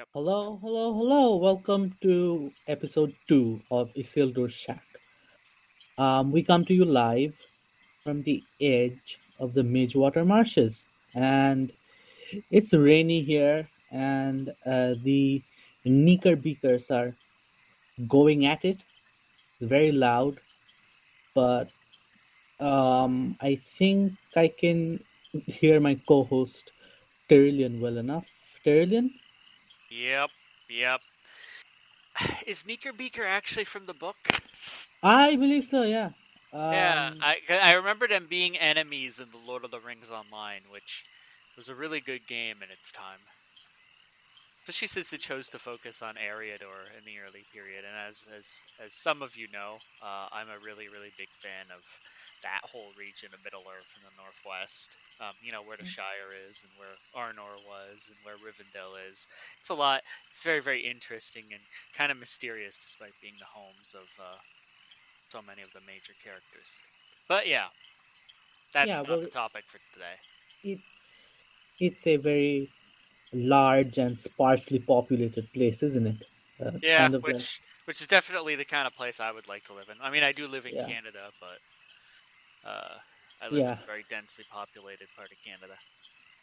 Yep. Hello, hello, hello. Welcome to episode two of Isildur Shack. Um, we come to you live from the edge of the Midgewater Marshes, and it's rainy here, and uh, the Neekerbreekers are going at it. It's very loud, but um, I think I can hear my co-host Tyrillian well enough. Tyrillian? Yep, yep. Is Neekerbreeker actually from the book? I believe so. Yeah. yeah, Um, I I remember them being enemies in the Lord of the Rings Online, which was a really good game in its time. Especially since it chose to focus on Eriador in the early period, and as as as some of you know, uh, I'm a really really big fan of that whole region of Middle Earth in the northwest. Um, you know where the Shire is, and where Arnor was, and where Rivendell is. It's a lot. It's very very interesting and kind of mysterious, despite being the homes of uh, so many of the major characters. But yeah, that's Yeah, not well- the topic for today. it's it's a very large and sparsely populated place, isn't it? Uh, yeah, kind of which like- which is definitely the kind of place I would like to live in. I mean, I do live in Yeah. Canada, but uh, I live Yeah. in a very densely populated part of Canada.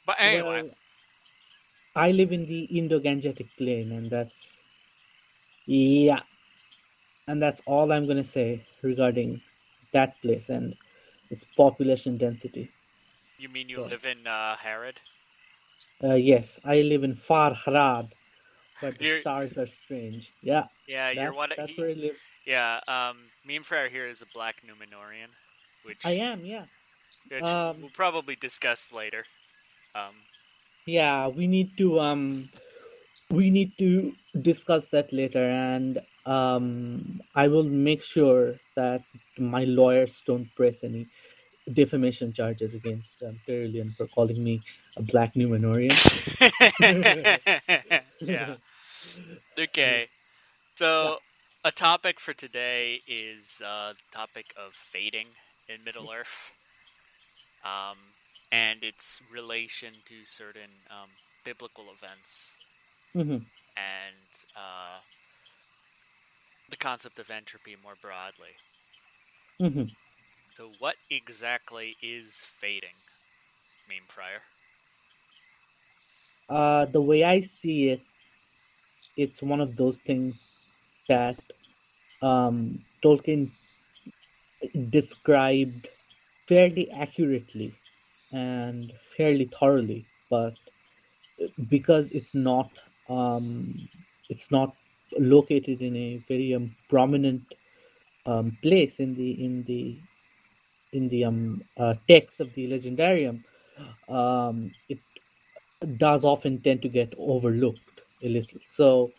But anyway, Well, I live in the Indo-Gangetic Plain, and that's yeah, and that's all I'm gonna say regarding that place and its population density. you mean you go on. live in uh, Harad? Uh, yes, I live in Far Harad, but the You're- stars are strange. Yeah, Yeah, you're that's, one. that's he- where I live. yeah, um, me and Frere here is a black Numenorean, which, I am. Yeah. which um, we'll probably discuss later. Um, Yeah, we need to um we need to discuss that later and um I will make sure that my lawyers don't press any defamation charges against um, Tyrillian for calling me a black Numenorean. yeah. Okay. So, a topic for today is uh, the topic of fading in Middle Earth, um, and its relation to certain um, biblical events Mhm. and uh, the concept of entropy more broadly. Mhm. So, what exactly is fading, Meme Prior? Uh, the way I see it, it's one of those things that um, Tolkien described fairly accurately and fairly thoroughly, but because it's not um, it's not located in a very um, prominent um, place in the in the in the um, uh, text of the legendarium, um, it does often tend to get overlooked a little. So,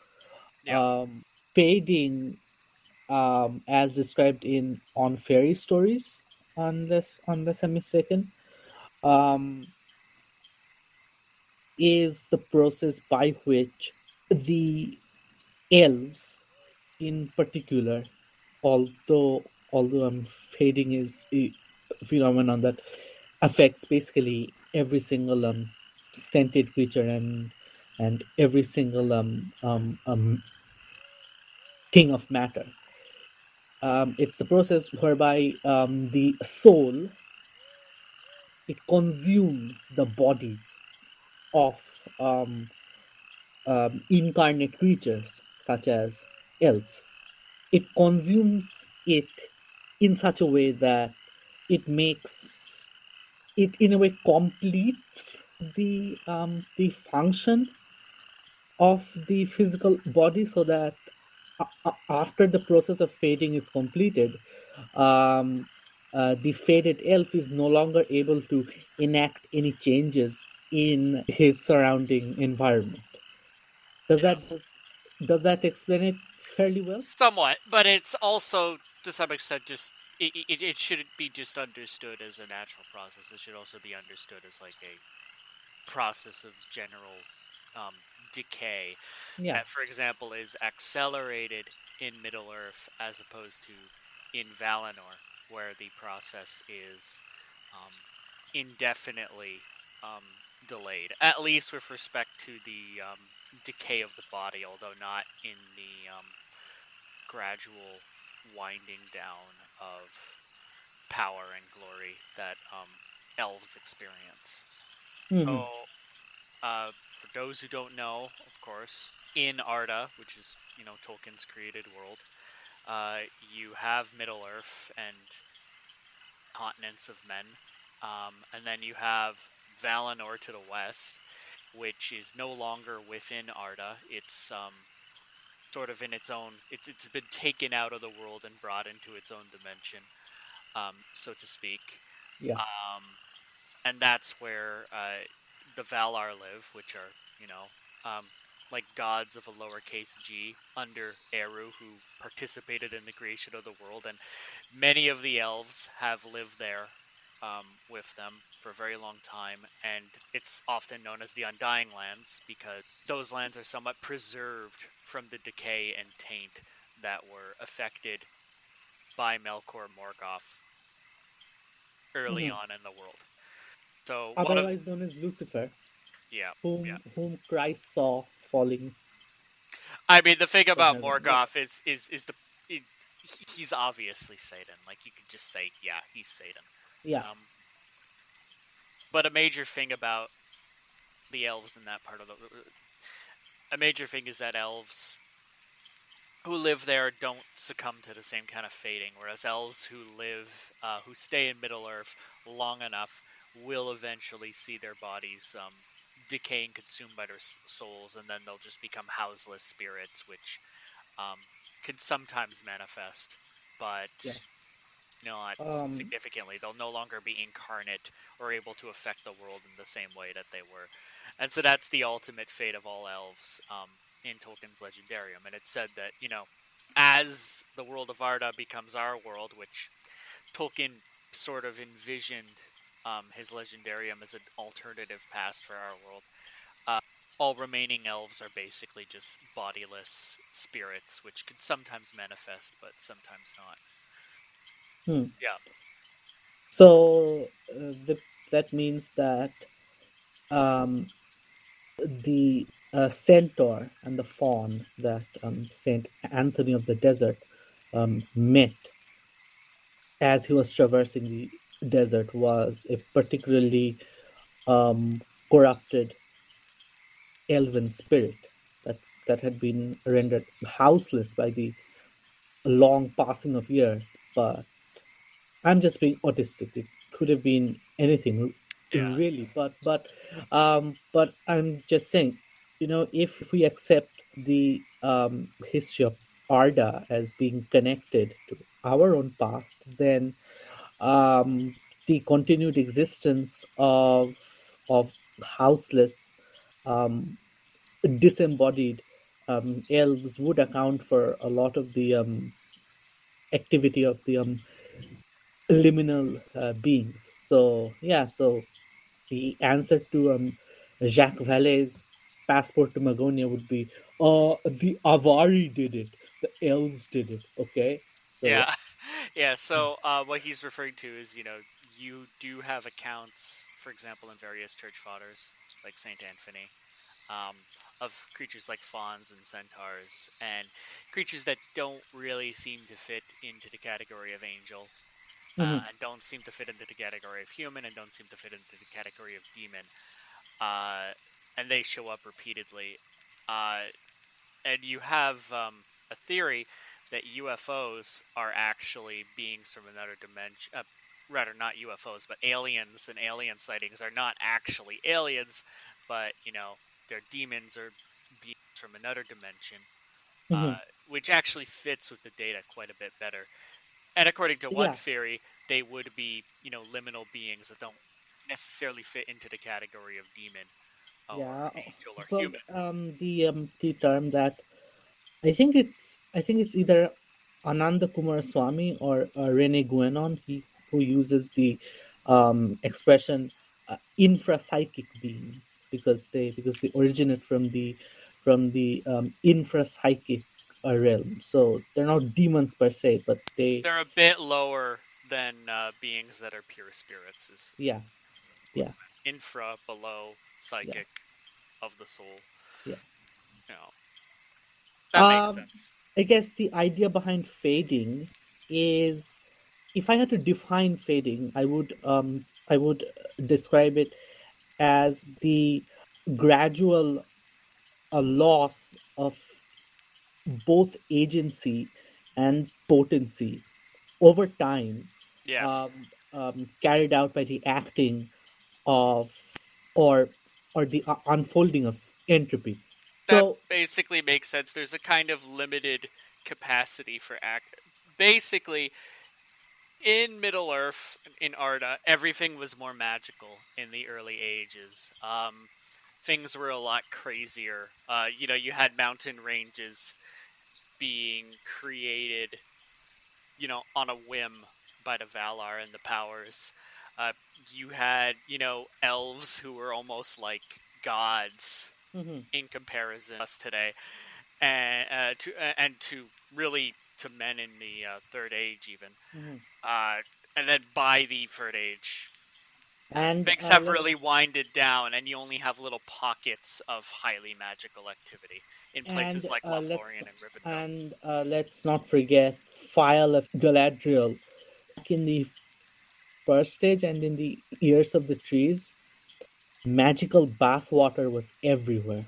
Yeah. um, fading, um, as described in on fairy stories, unless unless I'm mistaken, um, is the process by which the elves, in particular, although although I'm fading is a phenomenon that affects basically every single um, scented creature and and every single um, um, um, of matter. Um, it's the process whereby um, the soul it consumes the body of um, um, incarnate creatures such as elves. It consumes it in such a way that it makes it in a way completes the um, the function of the physical body so that after the process of fading is completed um, uh, the faded elf is no longer able to enact any changes in his surrounding environment. Does that does, that explain it fairly well? Somewhat, but it's also to some extent just it, it, it shouldn't be just understood as a natural process. It should also be understood as like a process of general um, decay yeah that, for example, is accelerated in Middle Earth as opposed to in Valinor, where the process is um, indefinitely um, delayed, at least with respect to the um, decay of the body, although not in the um, gradual winding down of power and glory that um, elves experience. Mhm. So, uh, for those who don't know, of course, in Arda, which is you know Tolkien's created world, uh, you have Middle Earth and continents of men, um, and then you have Valinor to the west, which is no longer within Arda. It's um, sort of in its own. It's it's been taken out of the world and brought into its own dimension, um, so to speak. Yeah. Um, and that's where uh, the Valar live, which are you know um, like gods of a lowercase g under Eru, who participated in the creation of the world, and many of the elves have lived there um, with them for a very long time, and it's often known as the Undying Lands because those lands are somewhat preserved from the decay and taint that were affected by Melkor Morgoth early Mhm. on in the world. So one of, Otherwise known as Lucifer, yeah, whom yeah. whom Christ saw falling. I mean the thing about. Morgoth is is is the it, he's obviously Satan. Like you could just say, yeah, he's Satan. Yeah. Um, but a major thing about the elves in that part of the a major thing is that elves who live there don't succumb to the same kind of fading, whereas elves who live uh, who stay in Middle Earth long enough will eventually see their bodies um, decay and consumed by their souls, and then they'll just become houseless spirits, which um, can sometimes manifest, but Yeah. not Um, significantly. They'll no longer be incarnate or able to affect the world in the same way that they were. And so that's the ultimate fate of all elves um, in Tolkien's Legendarium. And it's said that, you know, as the world of Arda becomes our world, which Tolkien sort of envisioned um, his Legendarium as an alternative past for our world, uh, all remaining elves are basically just bodiless spirits, which could sometimes manifest, but sometimes not. Yeah. So uh, the, that means that um, the uh, centaur and the faun that um, Saint Anthony of the Desert um, met as he was traversing the desert was a particularly um, corrupted elven spirit that that had been rendered houseless by the long passing of years, but I'm just being autistic. It could have been anything Yeah. really, but but um, but I'm just saying, you know, if, if we accept the um, history of Arda as being connected to our own past, then um, the continued existence of of houseless, um, disembodied um, elves would account for a lot of the um, activity of the um, liminal uh, beings. So yeah, so the answer to um, Jacques Vallée's passport to Magonia would be, uh, the Avari did it, the elves did it. Okay, so yeah, yeah. So uh, what he's referring to is, you know, you do have accounts, for example, in various church fathers like Saint Anthony, um, of creatures like fawns and centaurs, and creatures that don't really seem to fit into the category of angel, uh, Mhm. and don't seem to fit into the category of human, and don't seem to fit into the category of demon. Uh, and they show up repeatedly. Uh, and you have um, a theory that UFOs are actually beings from another dimension. Uh, rather, not UFOs, but aliens and alien sightings are not actually aliens, but you know they're demons or beings from another dimension, Mhm. uh, which actually fits with the data quite a bit better. And according to one Yeah. theory, they would be you know liminal beings that don't necessarily fit into the category of demon or Yeah, angel or Well, human. um, the um, the term that I think it's I think it's either Ananda Coomaraswamy or uh, Rene Guénon he who uses the um, expression uh, infrapsychic beings because they because they originate from the from the um, infrapsychic uh, realm. So they're not demons per se, but they They're a bit lower than uh, beings that are pure spirits. Is yeah yeah. infra below psychic of the soul. Yeah. you know, that Um, makes sense. I guess the idea behind fading is if I had to define fading, I would um I would describe it as the gradual uh, loss of both agency and potency over time Yes. um, um, carried out by the acting of or or the uh, unfolding of entropy. That So basically makes sense. There's a kind of limited capacity for act. Basically, in Middle Earth, in Arda, everything was more magical in the early ages. Um, things were a lot crazier. Uh, you know, you had mountain ranges being created, you know, on a whim by the Valar and the powers. Uh, you had, you know, elves who were almost like gods mhm, in comparison to us today, and uh, to uh, and to really to men in the uh, third age even, mhm. uh, and then by the third age, and things have really winded down, and you only have little pockets of highly magical activity in places And, like uh, Lothlorien and Rivendell. And uh, let's not forget Phial of Galadriel. In the first stage and in the years of the trees, magical bathwater was everywhere.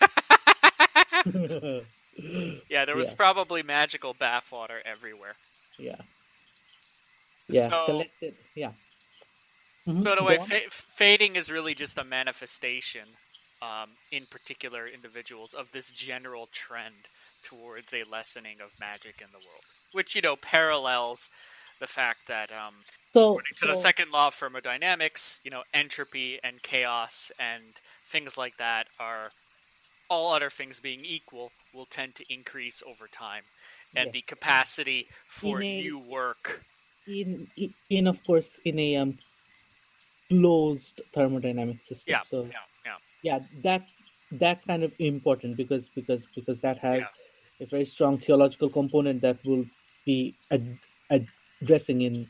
yeah, there was yeah. probably magical bathwater everywhere. yeah. Yeah. So- Collected. Yeah. Mhm, So in a way, fa- fading is really just a manifestation, um, in particular individuals, of this general trend towards a lessening of magic in the world, which you know parallels the fact that, um, so, according to the second law of thermodynamics, you know entropy and chaos and things like that are all other things being equal will tend to increase over time, and the capacity for a- new work. in, in of course in a um, closed thermodynamic system. Yeah, So yeah, yeah. yeah that's that's kind of important because because because that has a very strong theological component that will be ad- addressing in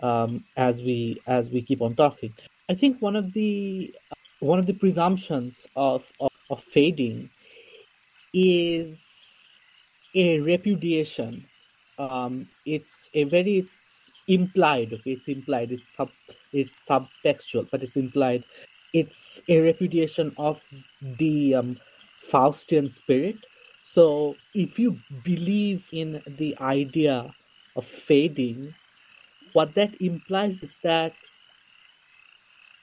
um, as we as we keep on talking. I think one of the one of the presumptions of of, of fading is a repudiation. Um, it's a very it's implied okay? It's implied. It's sub it's subtextual but it's implied. It's a repudiation of the um, Faustian spirit. So, if you believe in the idea of fading, what that implies is that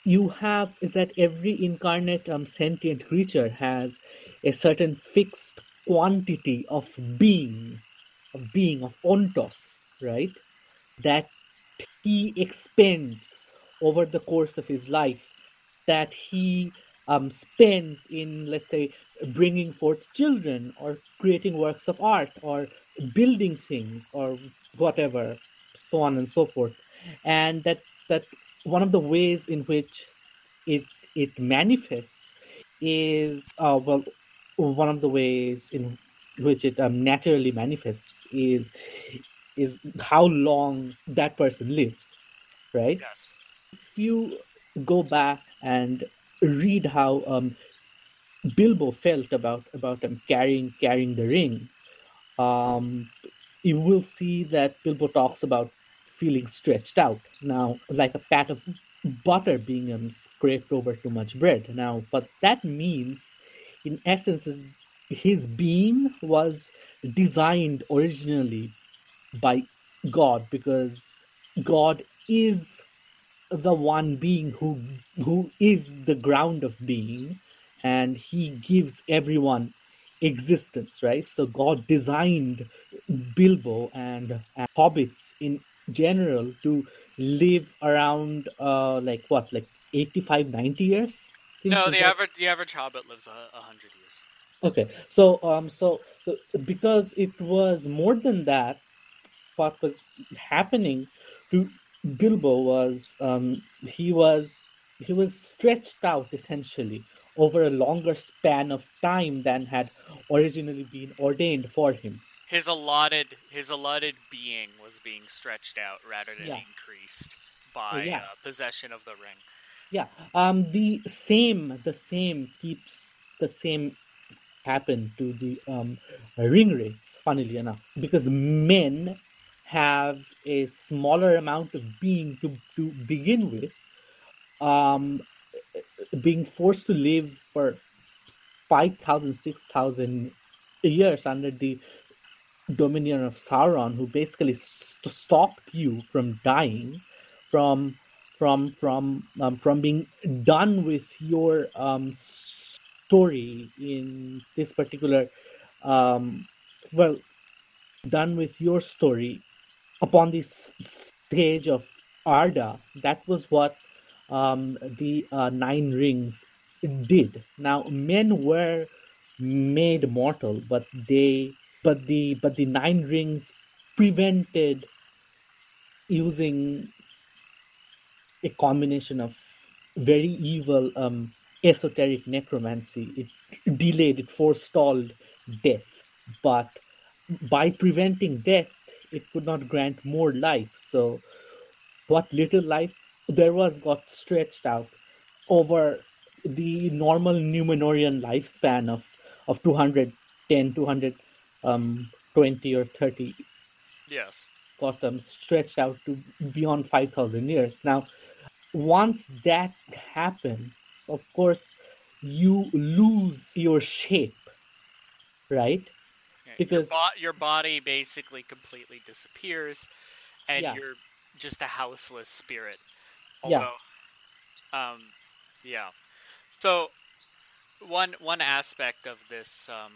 you have is that every incarnate um, sentient creature has a certain fixed quantity of being, of being, of ontos, right? That he expends over the course of his life that he um, spends in, let's say, bringing forth children or creating works of art or building things or whatever, so on and so forth. And that that one of the ways in which it it manifests is uh, well, one of the ways in which it um, naturally manifests is is how long that person lives, right? Yes. if you go back and read how um, Bilbo felt about about um, carrying carrying the ring, um, you will see that Bilbo talks about feeling stretched out. Now, like a pat of butter being um, scraped over too much bread. Now, what that means, in essence, is his being was designed originally by God because God is the one being who who is the ground of being and he gives everyone existence right so god designed bilbo and, and hobbits in general to live around uh like what like 85 90 years No, the that- average the average hobbit lives a, a hundred years. Okay, so um, so so because it was more than that, what was happening to Bilbo was um, he was he was stretched out essentially over a longer span of time than had originally been ordained for him. His allotted his allotted being was being stretched out rather than Yeah. increased by yeah. uh, possession of the ring. Yeah, um, the same the same keeps the same happen to the um, Ringwraiths. funnily enough, because men have a smaller amount of being to, to begin with, um, being forced to live for 5,000, 6,000 years under the dominion of Sauron, who basically st- stopped you from dying, from from from um, from being done with your um, story in this particular um, well done with your story upon this stage of Arda. That was what um, the uh, Nine Rings did. Now, men were made mortal, but they but the but the Nine Rings prevented using a combination of very evil um, esoteric necromancy. It delayed, it forestalled death, but by preventing death, it could not grant more life. So, what little life there was got stretched out over the normal Numenorean lifespan of, of 210, 220 um, or 30. Yes. Got them stretched out to beyond 5,000 years. Now, once that happens, of course, you lose your shape, right? because your, bo- your, body basically completely disappears, and yeah. you're just a houseless spirit. Although, yeah. Um, yeah. So one one aspect of this um,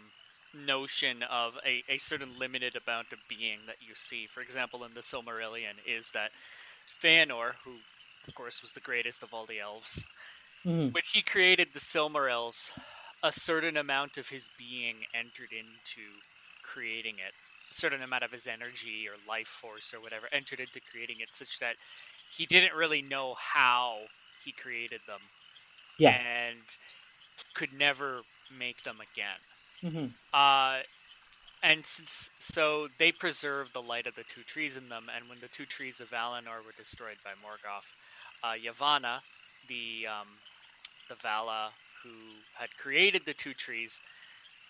notion of a, a certain limited amount of being that you see, for example, in the Silmarillion, is that Feanor, who of course was the greatest of all the elves, mm. when he created the Silmarils, a certain amount of his being entered into creating it. A certain amount of his energy or life force or whatever entered into creating it, such that he didn't really know how he created them. Yeah. And could never make them again. Mm-hmm. Uh, and since so they preserved the light of the two trees in them, and when the two trees of Valinor were destroyed by Morgoth, uh, Yavanna, the um, the Vala who had created the two trees,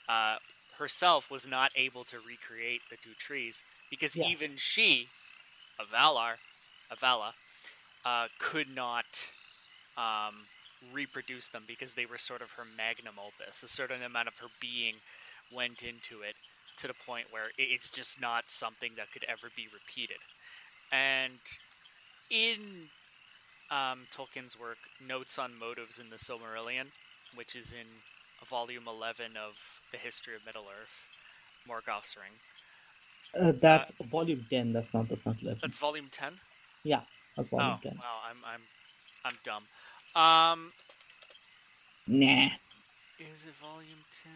uh, herself was not able to recreate the two trees because yeah. even she, a Valar, a Vala, uh, could not um, reproduce them because they were sort of her magnum opus. A certain amount of her being went into it to the point where it's just not something that could ever be repeated. And in um, Tolkien's work, Notes on Motives in the Silmarillion, which is in volume 11 of The History of Middle Earth, Morgoth's Ring. Uh, that's uh, volume 10, that's not, that's not 11. That's volume 10? Yeah. That's volume oh, 10. Wow, I'm I'm I'm dumb. Um Nah. Is it volume 10?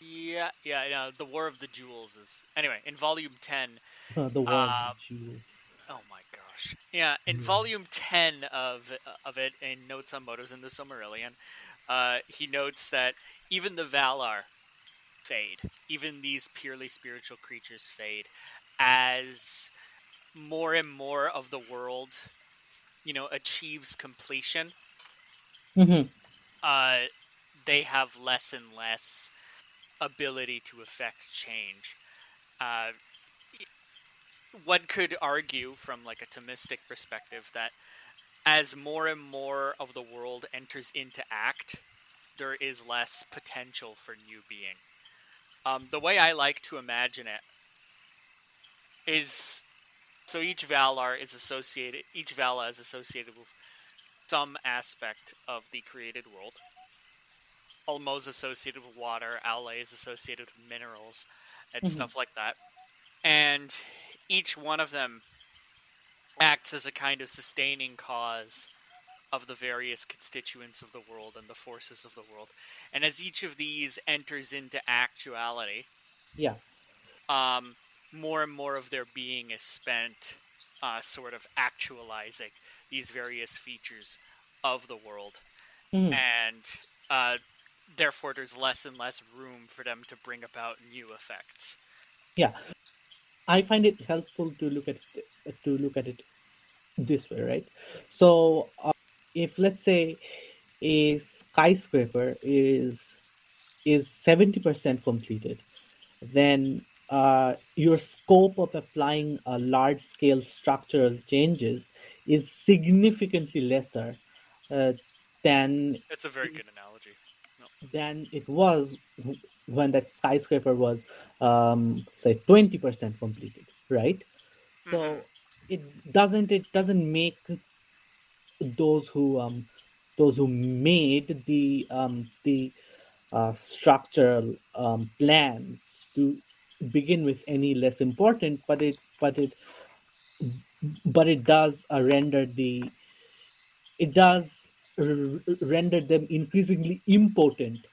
Yeah, yeah, yeah. The War of the Jewels is anyway in volume ten. the War uh, of the Jewels. Oh my gosh! Yeah, in yeah. volume ten of of it, in Notes on Motives in the Silmarillion, uh, he notes that even the Valar fade, even these purely spiritual creatures fade, as more and more of the world, you know, achieves completion, mm-hmm. uh, they have less and less ability to affect change. Uh, one could argue, from like a Thomistic perspective, that as more and more of the world enters into act, there is less potential for new being. Um, the way I like to imagine it is so each Valar is associated, each Vala is associated with some aspect of the created world. Ulmo is associated with water, Aule is associated with minerals, and mm-hmm. stuff like that. And each one of them acts as a kind of sustaining cause of the various constituents of the world and the forces of the world. And as each of these enters into actuality, yeah, um, more and more of their being is spent uh, sort of actualizing these various features of the world. Mm. And uh, therefore, there's less and less room for them to bring about new effects. Yeah. I find it helpful to look at it, to look at it this way, right? So, uh, if let's say a skyscraper is is 70% completed, then uh, your scope of applying a large scale structural changes is significantly lesser uh, than a very good analogy. than it was when that skyscraper was um, say 20% completed right so Mhm. it doesn't it doesn't make those who um those who made the um the uh, structural um, plans to begin with any less important but it but it but it does uh, render the it does r- render them increasingly important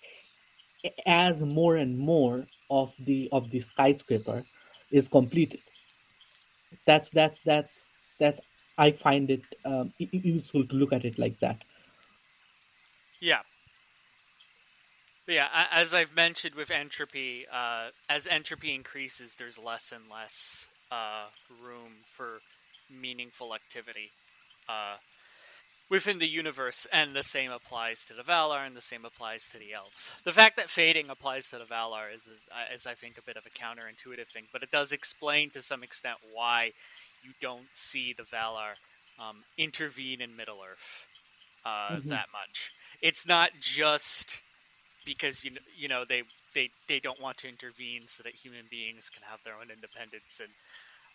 as more and more of the of the skyscraper is completed that's that's that's that's i find it um, useful to look at it like that Yeah. But yeah, as I've mentioned with entropy, uh, as entropy increases, there's less and less uh, room for meaningful activity uh, within the universe, and the same applies to the Valar, and the same applies to the elves. The fact that fading applies to the Valar is, is, uh, is I think, a bit of a counterintuitive thing, but it does explain to some extent why you don't see the Valar um, intervene in Middle Earth uh, Mhm. that much. It's not just because you know, you know they, they they don't want to intervene so that human beings can have their own independence and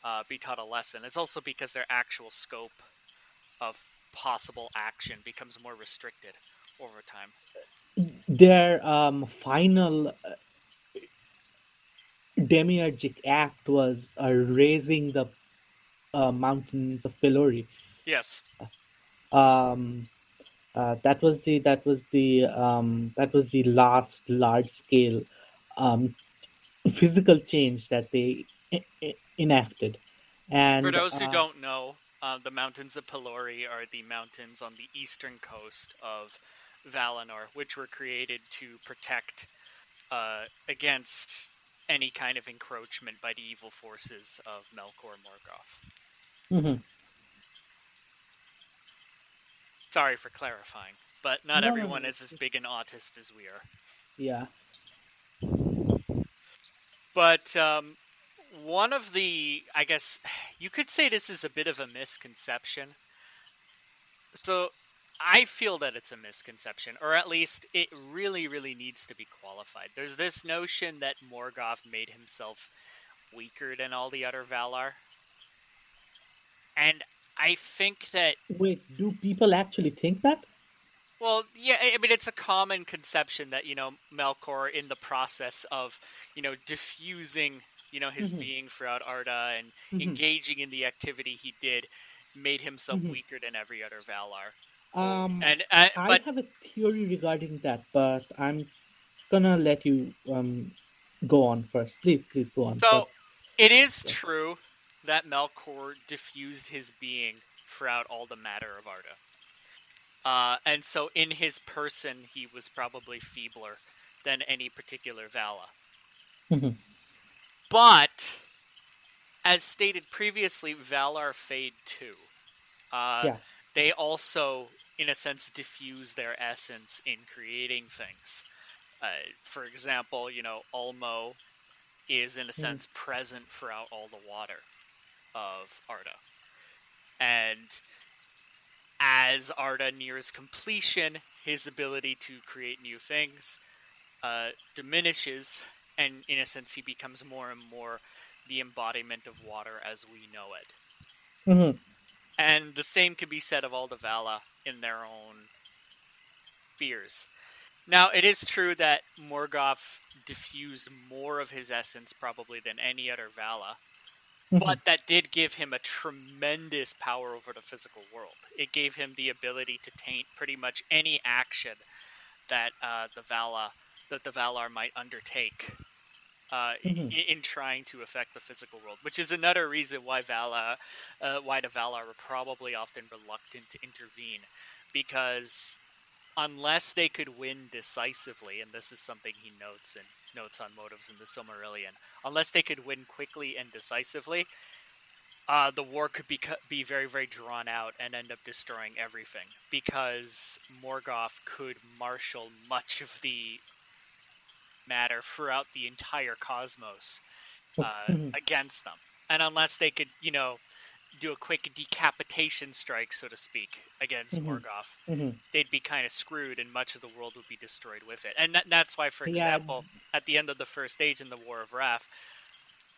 uh, be taught a lesson. It's also because their actual scope of possible action becomes more restricted over time. their um, final uh, demiurgic act was uh, raising the uh, mountains of Pelori. Yes. Um, uh, that was the that was the um, that was the last large scale um, physical change that they e- e- enacted. And For those who uh, don't know, uh, the mountains of Pelori are the mountains on the eastern coast of Valinor, which were created to protect uh, against any kind of encroachment by the evil forces of Melkor Morgoth. mhm. Sorry for clarifying, but not No, no, everyone no, is as big an autist as we are. yeah, But um, one of the, I guess, you could say this is a bit of a misconception. So I feel that it's a misconception, or at least it really, really needs to be qualified. There's this notion that Morgoth made himself weaker than all the other Valar. And I think that wait, do people actually think that? Well, yeah, I mean, it's a common conception that, you know, Melkor, in the process of, you know, diffusing, you know, his Mhm. being throughout Arda and Mhm. engaging in the activity he did, made himself Mhm. weaker than every other Valar. Um, And, uh, I have a theory regarding that, but I'm gonna let you um go on first. Please, please go on. So it is Yeah. true that Melkor diffused his being throughout all the matter of Arda. Uh, and so in his person, he was probably feebler than any particular Vala. Mhm. But, as stated previously, Valar fade too. Uh, Yeah. They also, in a sense, diffuse their essence in creating things. Uh, for example, you know, Ulmo is in a Mhm. sense present throughout all the water of Arda. And as Arda nears completion, his ability to create new things uh, diminishes, and in a sense, he becomes more and more the embodiment of water as we know it. Mhm. And the same can be said of all the Vala in their own fears. Now, it is true that Morgoth diffused more of his essence probably than any other Vala. But that did give him a tremendous power over the physical world. It gave him the ability to taint pretty much any action that uh, the Vala that the Valar might undertake uh, i- Mhm. i- in trying to affect the physical world, which is another reason why Vala, uh, why the Valar were probably often reluctant to intervene, because unless they could win decisively, and this is something he notes in notes on motives in the Silmarillion, unless they could win quickly and decisively, uh, the war could be be very very drawn out and end up destroying everything because Morgoth could marshal much of the matter throughout the entire cosmos uh, against them. And unless they could, you know, do a quick decapitation strike, so to speak, against Mhm. Morgoth, Mhm. they'd be kind of screwed, and much of the world would be destroyed with it. And that, that's why, for Yeah. example, at the end of the first age in the War of Wrath,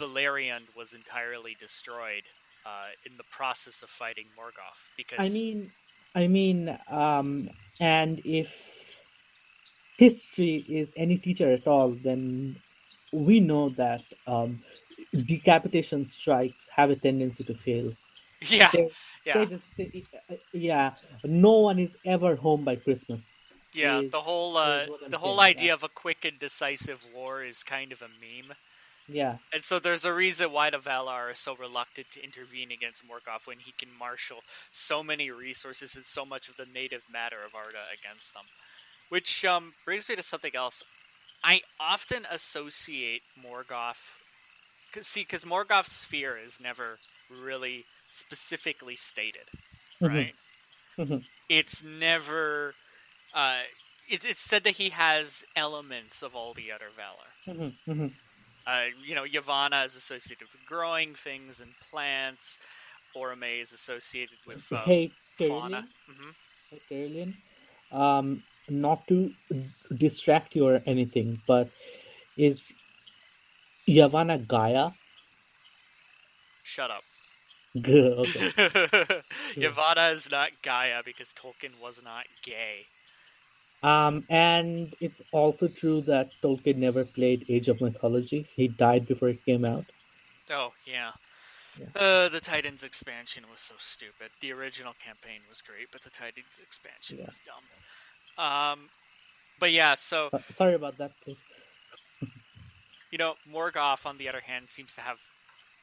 Beleriand was entirely destroyed uh, in the process of fighting Morgoth because I mean, I mean, um, and if history is any teacher at all, then we know that um, decapitation strikes have a tendency to fail. yeah, They, yeah, they just, they, uh, yeah, no one is ever home by Christmas. Yeah. is- The whole uh, is what I'm the whole idea yeah. of a quick and decisive war is kind of a meme. Yeah, And so there's a reason why the Valar are so reluctant to intervene against Morgoth when he can marshal so many resources and so much of the native matter of Arda against them. Which um, brings me to something else. I often associate Morgoth, cause, see, because Morgoth's sphere is never really specifically stated, Mhm. right? Mhm. It's never. Uh, it, it's said that he has elements of all the other Valar. Mhm, mhm. Uh, you know, Yavanna is associated with growing things and plants. Orome is associated with uh, hey, fauna. Caroline, hmm hey, um, not to distract you or anything, but is Yavanna Gaia? Shut up. Good, okay. Yavanna is not Gaia because Tolkien was not gay. Um, and it's also true that Tolkien never played Age of Mythology. He died before it came out. Oh, yeah. Yeah. Uh, the Titans expansion was so stupid. The original campaign was great, but the Titans expansion Yeah. was dumb. Um, but yeah, so Uh, sorry about that, please. you know, Morgoth, on the other hand, seems to have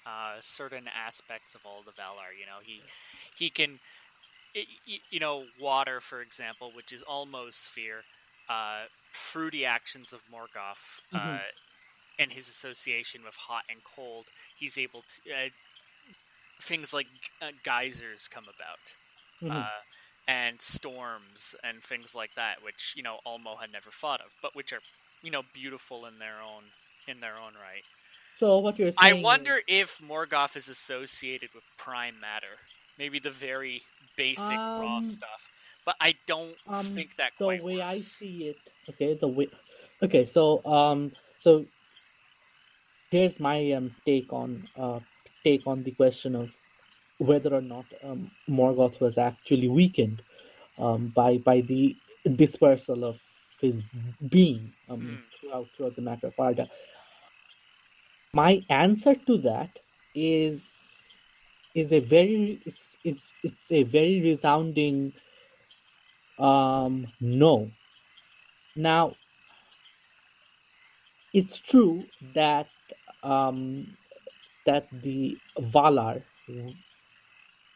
uh, certain aspects of all the Valar. You know, he he can, y- you know, water, for example, which is almost fear, uh, the actions of Morgoth uh, Mhm. and his association with hot and cold, he's able to. Uh, things like uh, geysers come about. Mhm. Uh, and storms and things like that, which you know Ulmo had never thought of, but which are you know beautiful in their own in their own right. so what you're saying? I wonder is, if Morgoth is associated with prime matter, maybe the very basic raw Um, stuff, but I don't um, think that the way I see it, okay, the way, okay, so um, so here's my um take on uh take on the question of whether or not um, Morgoth was actually weakened um by by the dispersal of his being um Hmm. throughout throughout the matter of Arda. My answer to that is is a very is, is it's a very resounding um no. Now it's true that um that the valar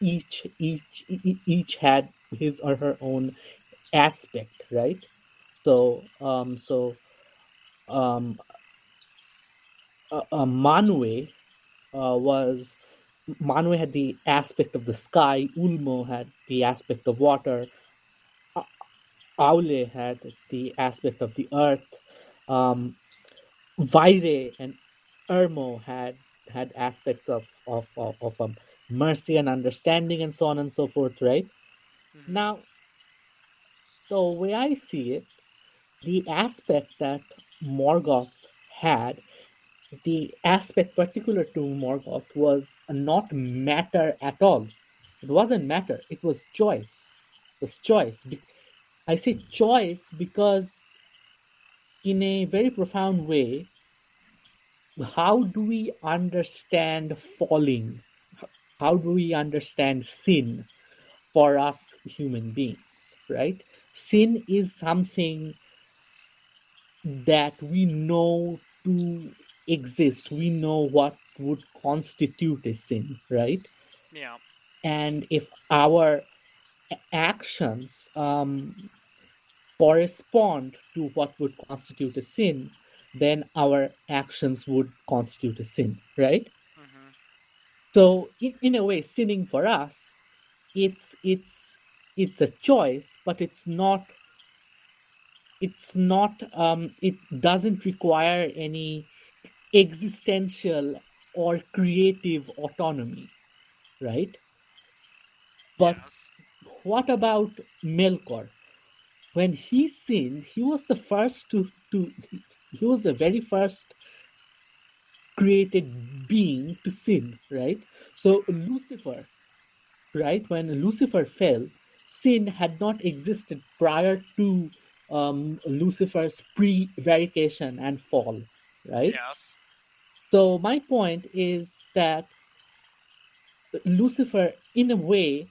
each each each had his or her own aspect right? So um so um uh, uh, Manwë uh, was Manwë had the aspect of the sky. Ulmo had the aspect of water. Aule had the aspect of the earth. Um, Vaire and Irmo had had aspects of of of, of um, mercy and understanding and so on and so forth. Right Mhm. now, the way I see it, the aspect that Morgoth had the aspect particular to Morgoth was not matter at all. It wasn't matter. It was choice. It was choice. I say choice because, in a very profound way, how do we understand falling? How do we understand sin for us human beings, right? Sin is something that we know to exist. We know what would constitute a sin, right? Yeah. And if our actions um, correspond to what would constitute a sin, then our actions would constitute a sin, right? hmm So, in, in a way, sinning for us, it's it's it's a choice, but it's not it's not um, it doesn't require any existential or creative autonomy right? But Yes. what about melkor? When he sinned he was the first to to he was the very first created being to sin right? So lucifer right? When lucifer fell sin had not existed prior to um, lucifer's prevarication and fall right? Yes. So my point is that lucifer in a way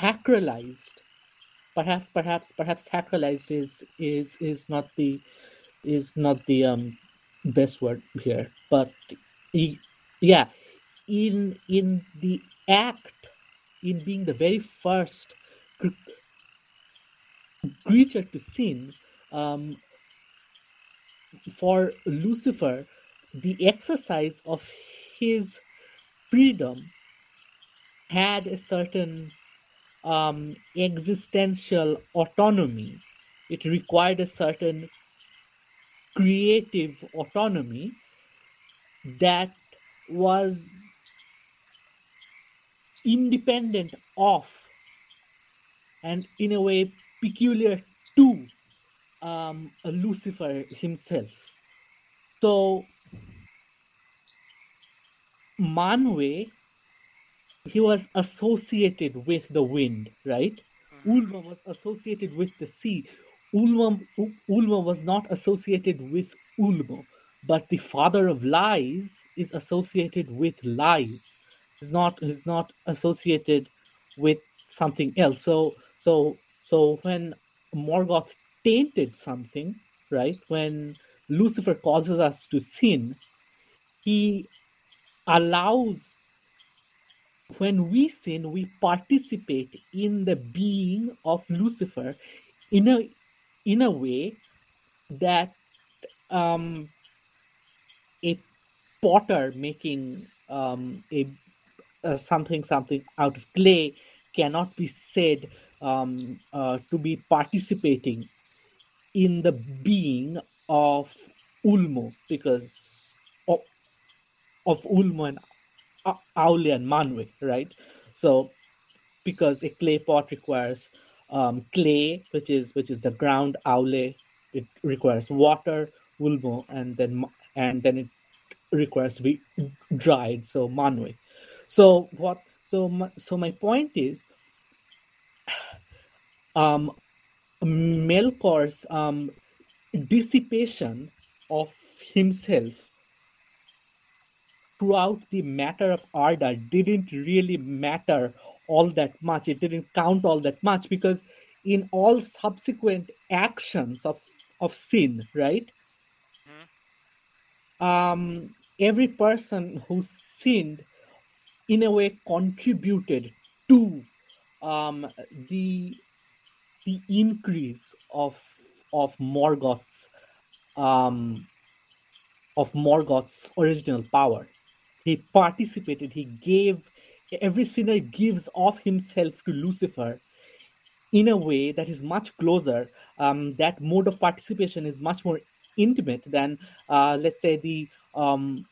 sacralized. Perhaps perhaps perhaps sacralized is is is not the is not the um best word here but he, yeah in in the act in being the very first creature to sin um for lucifer the exercise of his freedom had a certain um, existential autonomy. It required a certain creative autonomy that was independent of and in a way peculiar to um, Lucifer himself. So Manwe he was associated with the wind, right? Mhm. Ulmo was associated with the sea. Ulmo, Ulmo was not associated with Ulmo, but the father of lies is associated with lies. Is not is not associated with something else. So so so when Morgoth tainted something, right? When Lucifer causes us to sin, he allows when we sin, we participate in the being of Lucifer in a in a way that um, a potter making um, a, uh, something something out of clay cannot be said um, uh, to be participating in the being of Ulmo because of, of Ulmo and A- Aule and Manwe, right? So because a clay pot requires um, clay, which is which is the ground Aule, it requires water, Ulmo, and then and then it requires to be dried, so Manwe. So what? So my, so my point is, um, Melkor's um, dissipation of himself throughout the matter of Arda didn't really matter all that much. It didn't count all that much because in all subsequent actions of of sin, right? Um, every person who sinned, in a way, contributed to um, the the increase of of Morgoth's um, of Morgoth's original power. He participated. He gave. Every sinner gives of himself to Lucifer in a way that is much closer. Um, that mode of participation is much more intimate than, uh, let's say, the um,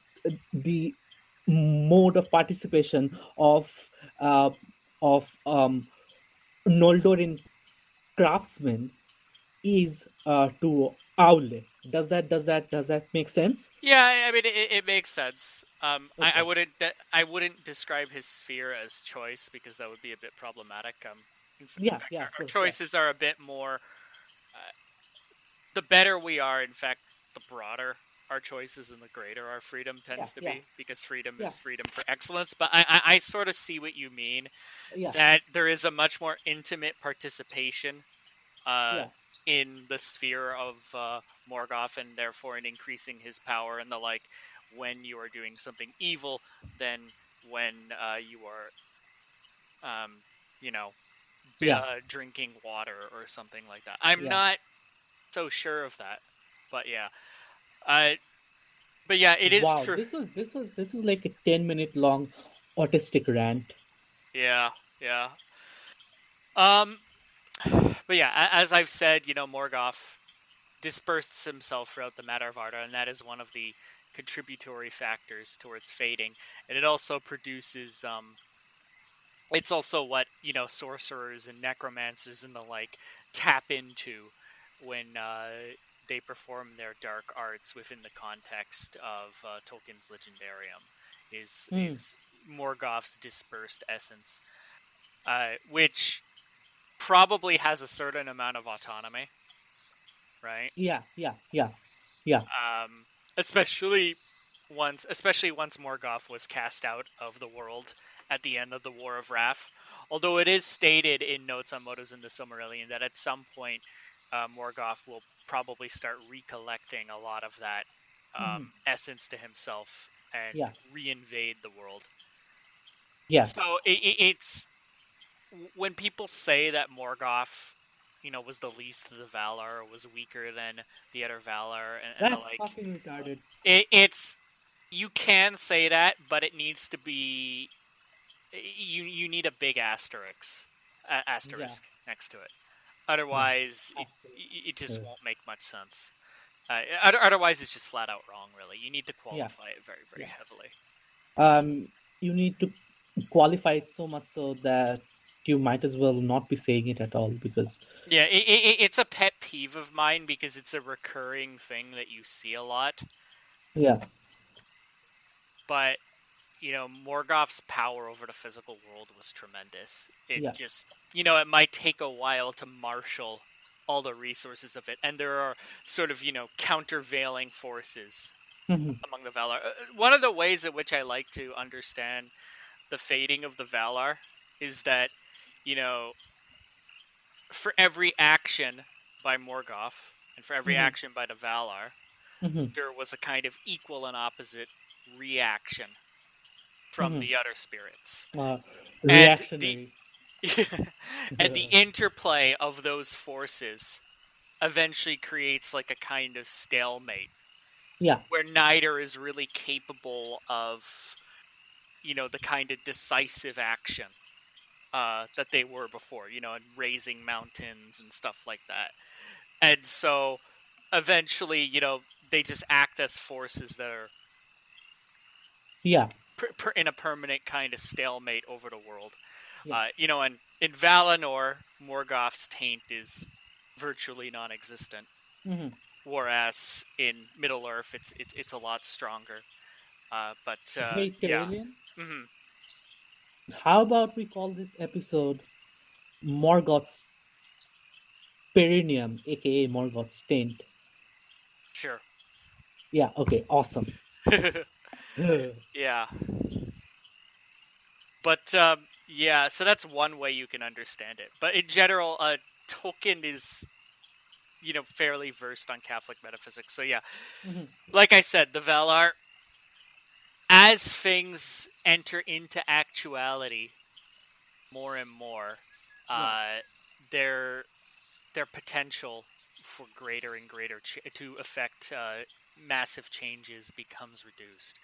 the mode of participation of uh, of um, Noldorin craftsmen is uh, to Aule. Does that does that does that make sense? Yeah, I- mean it, it makes sense. Um, I, I wouldn't I wouldn't describe his sphere as choice because that would be a bit problematic. Um, in f- in Yeah, fact, yeah, our, course, yeah. choices are a bit more. Uh, the better we are, in fact, the broader our choices and the greater our freedom tends to yeah. be because freedom Yeah. is freedom for excellence. But I, I, I sort of see what you mean Yeah, that there is a much more intimate participation uh, yeah, in the sphere of uh, Morgoth, and therefore in increasing his power and the like. When you are doing something evil, than when uh, you are, um, you know, Yeah. uh, drinking water or something like that. I'm Yeah. not so sure of that, but yeah, uh, but yeah, it is wow, true. this was this was this is like a ten minute long autistic rant. Yeah, yeah. Um, but yeah, as I've said, you know, Morgoth disperses himself throughout the matter of Arda, and that is one of the contributory factors towards fading. And it also produces um it's also what, you know, sorcerers and necromancers and the like tap into when uh, they perform their dark arts within the context of uh, Tolkien's Legendarium is Hmm. is Morgoth's dispersed essence, uh, which probably has a certain amount of autonomy, right? Yeah, yeah, yeah, yeah. Um, especially once, especially once Morgoth was cast out of the world at the end of the War of Wrath. Although it is stated in notes on Motifs in the Silmarillion that at some point uh, Morgoth will probably start recollecting a lot of that um, essence to himself and Yeah. reinvade the world. Yeah. So it, it, it's when people say that Morgoth, you know, was the least of the Valar, or was weaker than the other Valar, and, and the That's like. fucking retarded. It, it's you can say that, but it needs to be you. You need a big asterisk, a- asterisk next to it. Otherwise, it, it just won't make much sense. Uh, otherwise, it's just flat out wrong. Really, you need to qualify it very, very Yeah. heavily. Um, you need to qualify it so much so that you might as well not be saying it at all because Yeah, it, it, it's a pet peeve of mine because it's a recurring thing that you see a lot. yeah, But you know, Morgoth's power over the physical world was tremendous. It Yeah. just, you know, it might take a while to marshal all the resources of it, and there are sort of, you know, countervailing forces Mhm. among the Valar. Uh, One of the ways in which I like to understand the fading of the Valar is that, you know, for every action by Morgoth and for every Mhm. action by the Valar, Mhm. there was a kind of equal and opposite reaction from Mhm. the other spirits. uh, the- and the interplay of those forces eventually creates like a kind of stalemate Yeah, where neither is really capable of you know the kind of decisive action uh, that they were before you know and raising mountains and stuff like that. And so eventually you know they just act as forces that are yeah, per, per, in a permanent kind of stalemate over the world. Yeah. Uh, you know, and in Valinor, Morgoth's taint is virtually non-existent, Mhm. whereas in Middle Earth, it's it's, it's a lot stronger. Uh, but uh, yeah, Carillion, hmm how about we call this episode Morgoth's Perineum, aka Morgoth's Taint? sure, Yeah, okay, awesome. yeah. But um, yeah, so that's one way you can understand it. But in general, uh, Tolkien is, you know, fairly versed on Catholic metaphysics. So yeah, Mhm. like I said, the Valar, as things enter into actuality more and more, uh, their their potential for greater and greater ch- to affect uh, massive changes becomes reduced.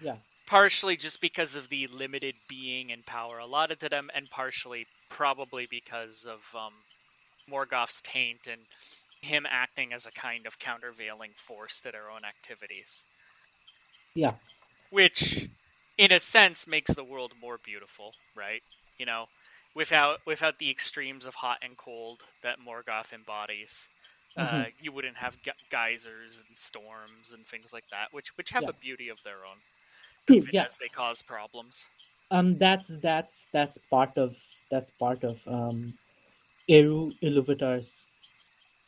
Yeah. Partially just because of the limited being and power allotted to them, and partially probably because of um, Morgoth's taint and him acting as a kind of countervailing force to their own activities. Yeah. Which, in a sense, makes the world more beautiful, right? You know, without without the extremes of hot and cold that Morgoth embodies, uh, Mhm. you wouldn't have ge- geysers and storms and things like that, which which have Yeah. a beauty of their own, even yeah. as they cause problems. um that's that's that's part of that's part of um Eru Iluvatar's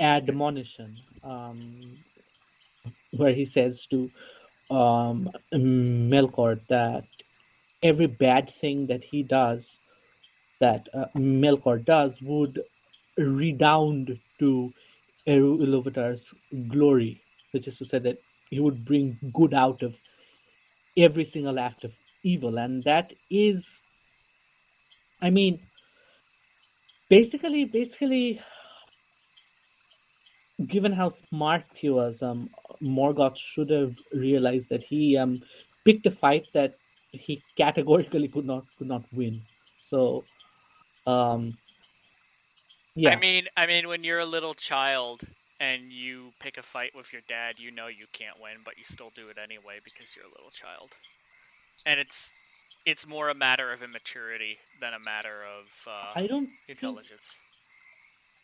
admonition um where he says to um Melkor that every bad thing that he does that uh, Melkor does would redound to Eru Iluvatar's glory which is to say that he would bring good out of every single act of evil. And that is i mean basically basically given how smart he was um morgoth should have realized that he um picked a fight that he categorically could not could not win. So um Yeah. I mean, I mean, when you're a little child and you pick a fight with your dad, you know you can't win, but you still do it anyway because you're a little child. And it's it's more a matter of immaturity than a matter of uh, I don't think, intelligence.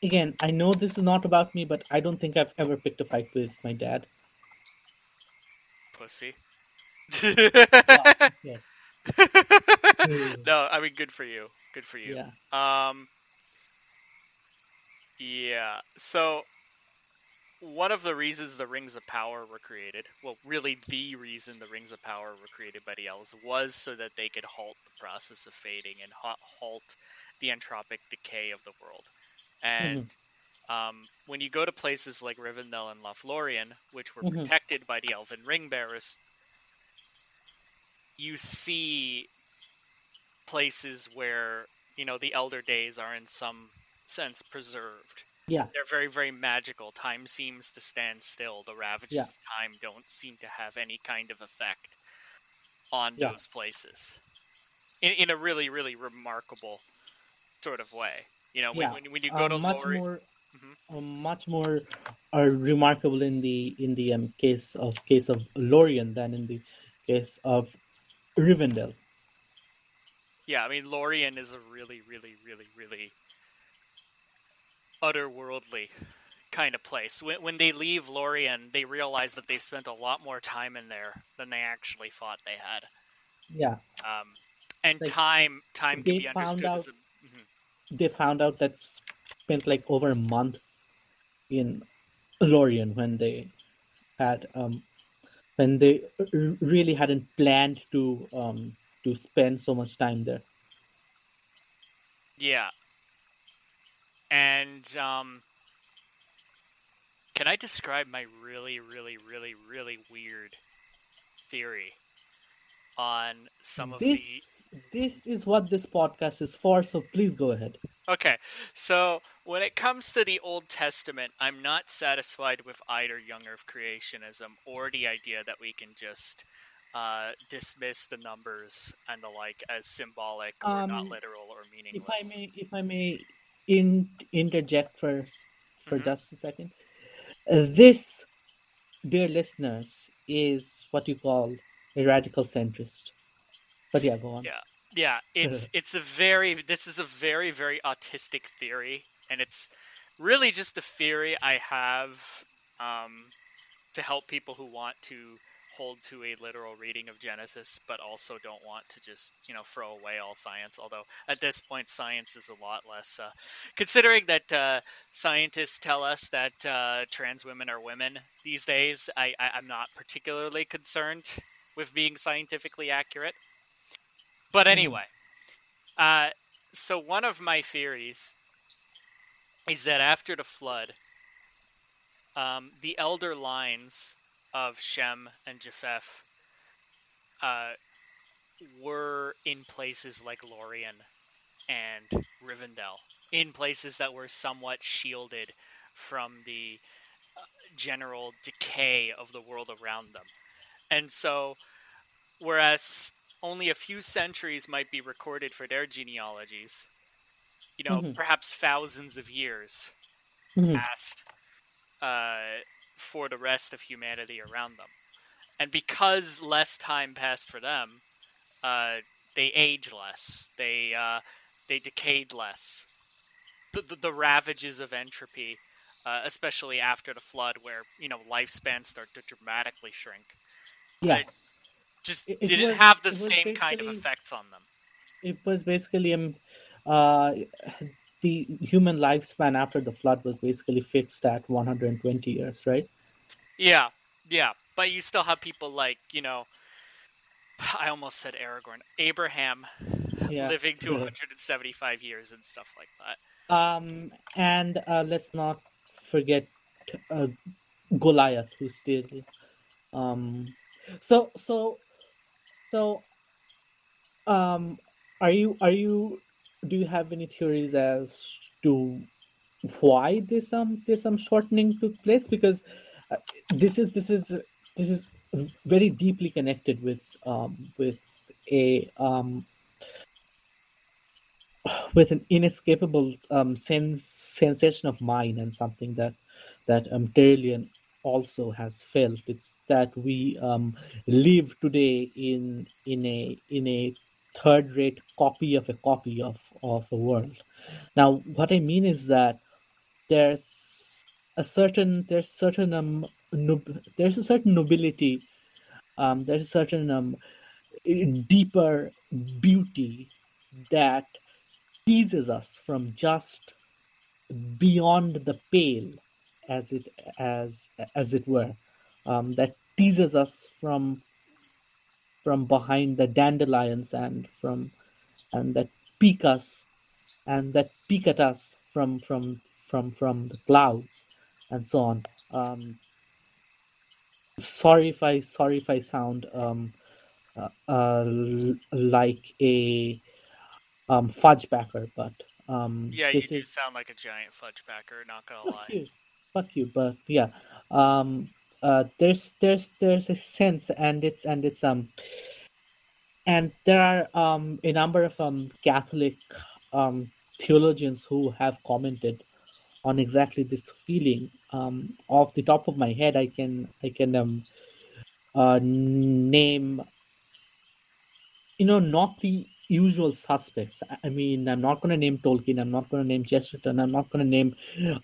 again, I know this is not about me, but I don't think I've ever picked a fight with my dad. Pussy. No, I mean, good for you. Good for you. Yeah. Um. Yeah. So, one of the reasons the Rings of Power were created, well, really the reason the Rings of Power were created by the elves was so that they could halt the process of fading and ha- halt the entropic decay of the world. And um, when you go to places like Rivendell and Lothlorien, which were Mhm. protected by the Elven Ring Bearers, you see places where you know the Elder Days are in some sense preserved. Yeah. They're very, very magical. Time seems to stand still. The ravages Yeah. of time don't seem to have any kind of effect on Yeah. those places. In, in a really, really remarkable sort of way. You know, when, Yeah. when, when you go Uh, to much more, Mhm. uh, much more uh, remarkable in the in the um, case of case of Lorien than in the case of Rivendell. Yeah, I mean, Lorien is a really, really, really, really otherworldly kind of place. When, when they leave Lorien, they realize that they've spent a lot more time in there than they actually thought they had. Yeah, Um, and Like, time, time can they be found understood as a. Mhm. they found out that spent like over a month in Lorien when they had um when they r- really hadn't planned to um to spend so much time there. Yeah. And um, can I describe my really, really, really, really weird theory on some of this the this is what this podcast is for, so please go ahead. Okay, so when it comes to the Old Testament, I'm not satisfied with either young Earth creationism or the idea that we can just uh, dismiss the numbers and the like as symbolic or not Um, literal or meaningless. If I may, if I may, in, interject first for Mhm. just a second. Uh, This, dear listeners, is what you call a radical centrist. But yeah, go on. Yeah. Yeah, it's it's a very this is a very very autistic theory, and it's really just a theory I have um, to help people who want to hold to a literal reading of Genesis, but also don't want to just you know throw away all science. Although at this point, science is a lot less. Uh, considering that uh, scientists tell us that uh, trans women are women these days, I, I I'm not particularly concerned with being scientifically accurate. But Mhm. anyway, uh, so one of my theories is that after the flood, um, the elder lines of Shem and Japheth uh, were in places like Lorien and Rivendell, in places that were somewhat shielded from the uh, general decay of the world around them. And so, whereas only a few centuries might be recorded for their genealogies, you know, Mhm. perhaps thousands of years Mhm. passed uh, for the rest of humanity around them. And because less time passed for them, uh, they age less. They uh, they decayed less. The, the, the ravages of entropy, uh, especially after the flood, where you know lifespans start to dramatically shrink, Yeah, I- just It- it didn't was- have the same kind of effects on them. it was basically um, uh, the human lifespan after the flood was basically fixed at 120 years, right? Yeah, yeah, but you still have people like you know, I almost said Aragorn, Abraham, Yeah. living to Yeah. 175 years and stuff like that. Um, and uh, let's not forget uh, Goliath, who's still. Um, so so so. Um, are you are you? Do you have any theories as to why this um this um shortening took place? Because uh, this is this is this is very deeply connected with um with a um with an inescapable um, sense sensation of mind and something that that um, Terrellian also has felt. It's that we um, live today in in a in a third rate copy of a copy of of a world. Now, what I mean is that there's a certain there's certain um nob- there's a certain nobility, um, there's a certain um deeper beauty that teases us from just beyond the pale as it as as it were um, that teases us from from behind the dandelions and from and that peek us and that peek at us from from from from the clouds and so on um, sorry if i sorry if i sound um, uh, uh, like a um, fudge backer, but um, Yeah, you this do sound like a giant fudge backer. Not gonna fuck lie. you, fuck you. But yeah, um, uh, there's there's there's a sense, and it's and it's um, and there are um a number of um Catholic um theologians who have commented on exactly this feeling. Um, off the top of my head, I can I can um uh name you know not the usual suspects. I mean, I'm not going to name Tolkien. I'm not going to name Chesterton. I'm not going to name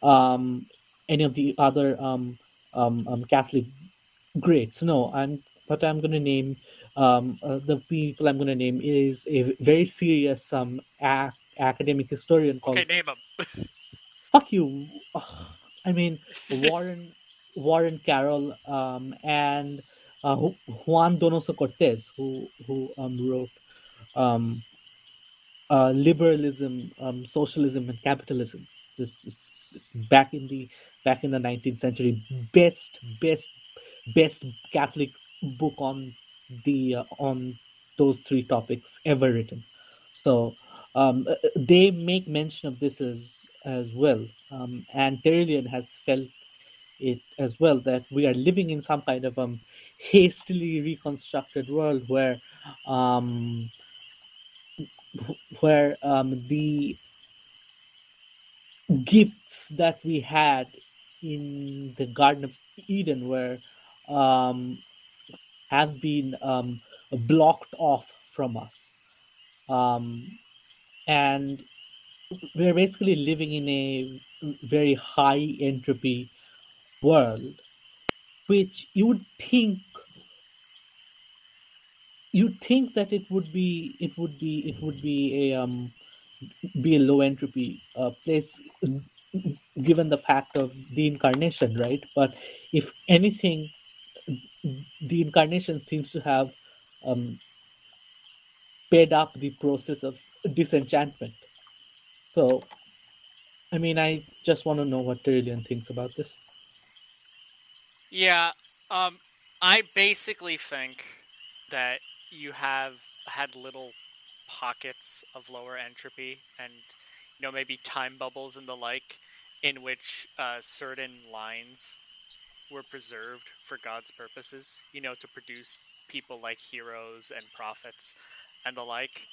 um, any of the other um, um, um, Catholic greats. No, I'm. But I'm going to name um, uh, the people. I'm going to name is a very serious um, ac- academic historian called Okay, name them. fuck you. Ugh. I mean, Warren Warren Carroll um, and uh, Juan Donoso Cortés, who who um, wrote um, uh, liberalism, um, socialism, and capitalism. This is it's back in the back in the 19th century. Best best best Catholic book on the uh, on those three topics ever written. So um, uh, they make mention of this as as well, um, and Terrellian has felt it as well that we are living in some kind of um hastily reconstructed world where um where um the gifts that we had in the Garden of Eden were um, have been um, blocked off from us, um, and we're basically living in a very high entropy world, which you would think you'd think that it would be it would be it would be a um, be a low entropy uh, place given the fact of the incarnation right? But if anything the incarnation seems to have um, up the process of disenchantment. So i mean i just want to know what Tyrion thinks about this. Yeah, um, I basically think that you have had little pockets of lower entropy and you know maybe time bubbles and the like in which uh, certain lines were preserved for God's purposes, you know, to produce people like heroes and prophets and the like,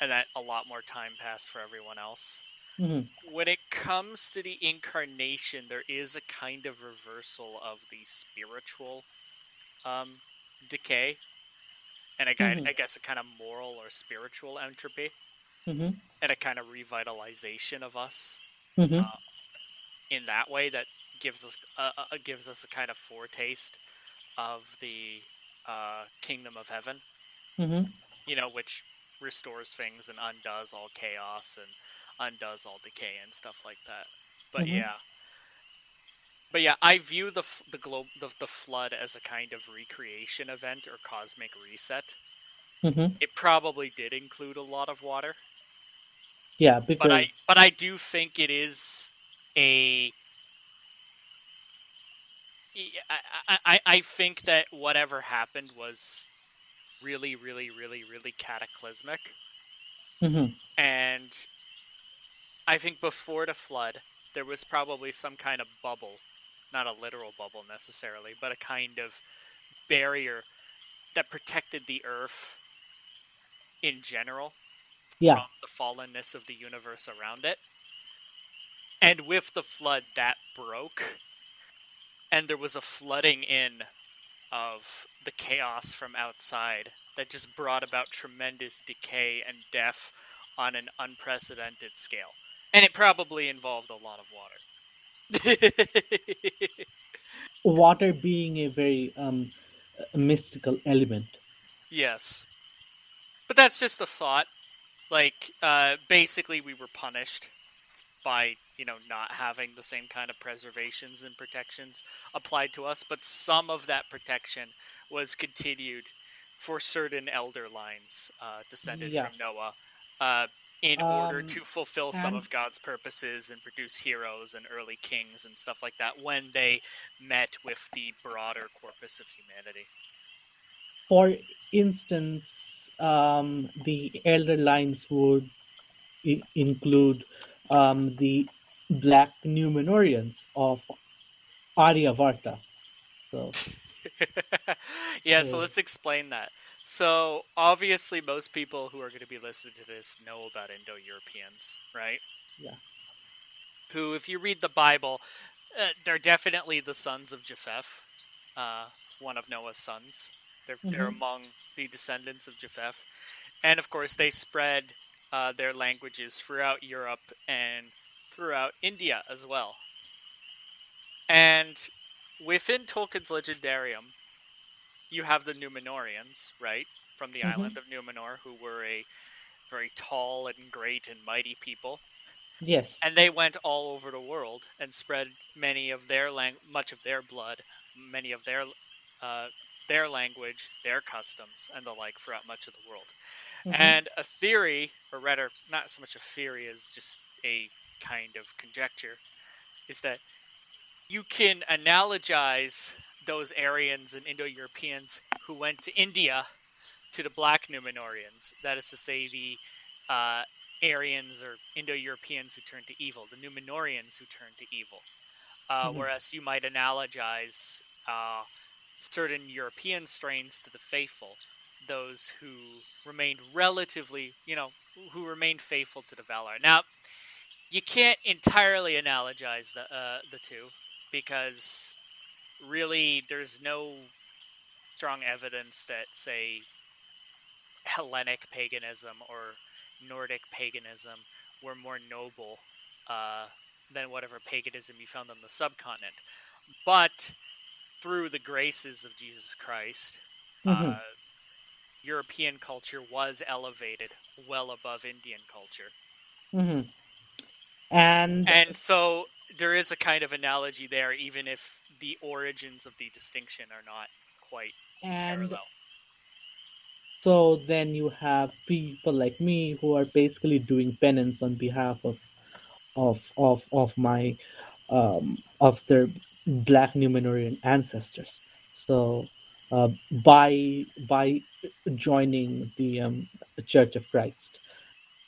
and that a lot more time passed for everyone else Mhm. when it comes to the incarnation, there is a kind of reversal of the spiritual um, decay, and I, gu- Mhm. I guess a kind of moral or spiritual entropy, Mhm. and a kind of revitalization of us uh, in that way that gives us uh, uh, gives us a kind of foretaste of the uh, kingdom of heaven. Mhm. you know, which restores things and undoes all chaos and undoes all decay and stuff like that. But Mhm. yeah, but yeah, I view the the globe the, the flood as a kind of recreation event or cosmic reset. Mhm. It probably did include a lot of water, yeah but I because but I do think it is a. I, I, I- think that whatever happened was really, really, really, really cataclysmic. Mhm. and I think before the flood, there was probably some kind of bubble, not a literal bubble necessarily, but a kind of barrier that protected the earth in general Yeah. from the fallenness of the universe around it. And with the flood, that broke, and there was a flooding in of the chaos from outside that just brought about tremendous decay and death on an unprecedented scale. And it probably involved a lot of water. Water being a very um, mystical element. yes. But that's just a thought. Like, uh, basically, we were punished by, you know, not having the same kind of preservations and protections applied to us, but some of that protection was continued for certain elder lines uh, descended Yeah. from Noah uh, in order Um, to fulfill some of God's purposes and produce heroes and early kings and stuff like that when they met with the broader corpus of humanity. For instance, um, the elder lines would I- include um, the Black Numenoreans of Aryavarta. So, yeah, so let's explain that. So, obviously, most people who are going to be listening to this know about Indo Europeans, right? Yeah. Who, if you read the Bible, uh, they're definitely the sons of Japheth, uh, one of Noah's sons. They're, they're Mhm. among the descendants of Japheth. And of course, they spread uh, their languages throughout Europe and throughout India as well. And within Tolkien's Legendarium, you have the Numenoreans, right? From the Mhm. island of Numenor, who were a very tall and great and mighty people. yes. And they went all over the world and spread many of their lang- much of their blood, many of their uh, their language, their customs, and the like throughout much of the world. Mhm. And a theory, or rather, not so much a theory as just a kind of conjecture, is that you can analogize those Aryans and Indo Europeans who went to India to the Black Numenoreans. That is to say, the uh, Aryans or Indo Europeans who turned to evil, the Numenoreans who turned to evil. Uh, Mhm. Whereas you might analogize uh, certain European strains to the faithful, those who remained relatively, you know, who remained faithful to the Valar. Now, you can't entirely analogize the uh, the two because really there's no strong evidence that say Hellenic paganism or Nordic paganism were more noble uh, than whatever paganism you found on the subcontinent. But through the graces of Jesus Christ, Mhm. uh, European culture was elevated well above Indian culture. Mhm. And, And so there is a kind of analogy there, even if the origins of the distinction are not quite and parallel. so then you have people like me who are basically doing penance on behalf of of of of my um, of their black Numenorean ancestors. So uh, by by joining the um, Church of Christ.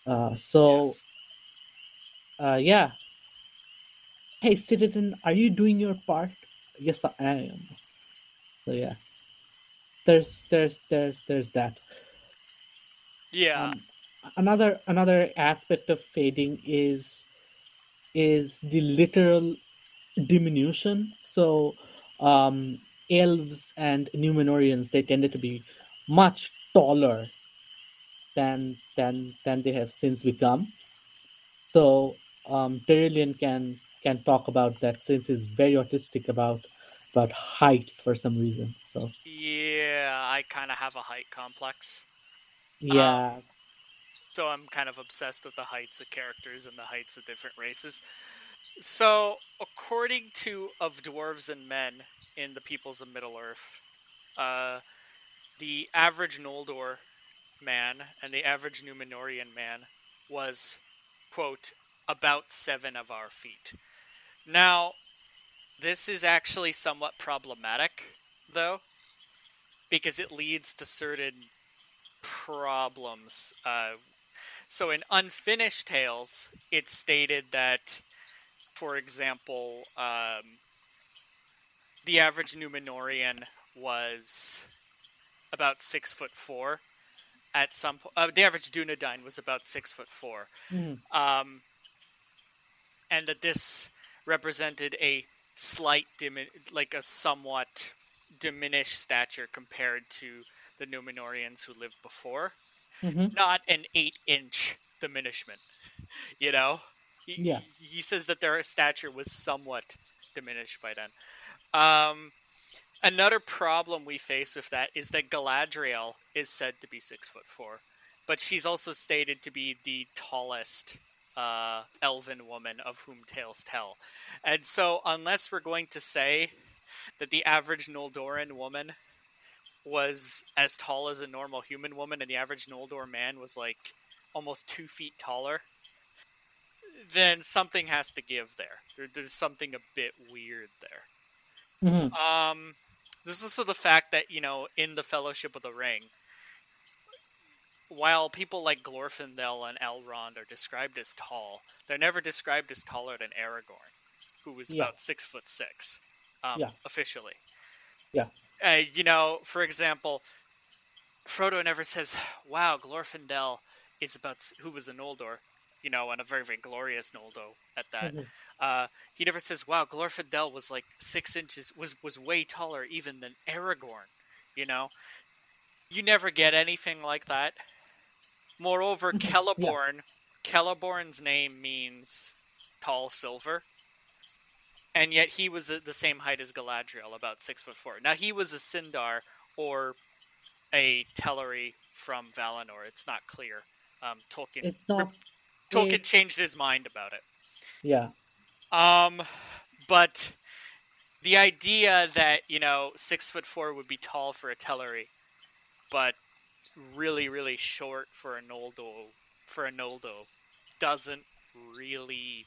Uh, so Yes. Uh, yeah. Hey citizen, are you doing your part? Yes, I am. So yeah. There's there's there's there's that. Yeah. Um, another another aspect of fading is is the literal diminution. So um, elves and Numenoreans they tended to be much taller than than than they have since become. So um, can can talk about that since he's very autistic about about heights for some reason. So yeah, I kind of have a height complex. yeah, so I'm kind of obsessed with the heights of characters and the heights of different races. So, according to Of Dwarves and Men in the Peoples of Middle Earth, uh, the average Noldor man and the average Numenorean man was, quote, about seven of our feet. Now, this is actually somewhat problematic, though, because it leads to certain problems. Uh, so in Unfinished Tales, it's stated that, for example, um, the average Numenorean was about six foot four, at some point. Uh, the average Dunedain was about six foot four, Mhm. um, and that this represented a slight dimi- like a somewhat diminished stature compared to the Numenoreans who lived before. Mhm. Not an eight-inch diminishment, you know. He, Yeah. he says that their stature was somewhat diminished by then. Um, another problem we face with that is that Galadriel is said to be six foot four, but she's also stated to be the tallest uh, elven woman of whom tales tell. And so, unless we're going to say that the average Noldorin woman was as tall as a normal human woman, and the average Noldor man was like almost two feet taller, then something has to give there. there there's something a bit weird there. Mhm. Um, there's also the fact that you know in the Fellowship of the Ring, while people like Glorfindel and Elrond are described as tall, they're never described as taller than Aragorn, who was Yeah. about six foot six, um, Yeah. officially. Yeah. Uh, you know, for example, Frodo never says, "Wow, Glorfindel is about who was a Noldor." You know, and a very, very glorious Noldo at that Mhm. uh, he never says, "Wow, Glorfindel was like six inches was was way taller even than Aragorn." You know, you never get anything like that. Moreover, Mhm, yeah. Celeborn's name means tall silver, and yet he was the the same height as Galadriel, about six foot four. Now he was a Sindar or a Teleri from Valinor. It's not clear. Um, Tolkien It's not. Tolkien it- changed his mind about it. Yeah. Um, but the idea that you know six foot four would be tall for a Teleri, but really really short for a Noldo for a Noldo doesn't really.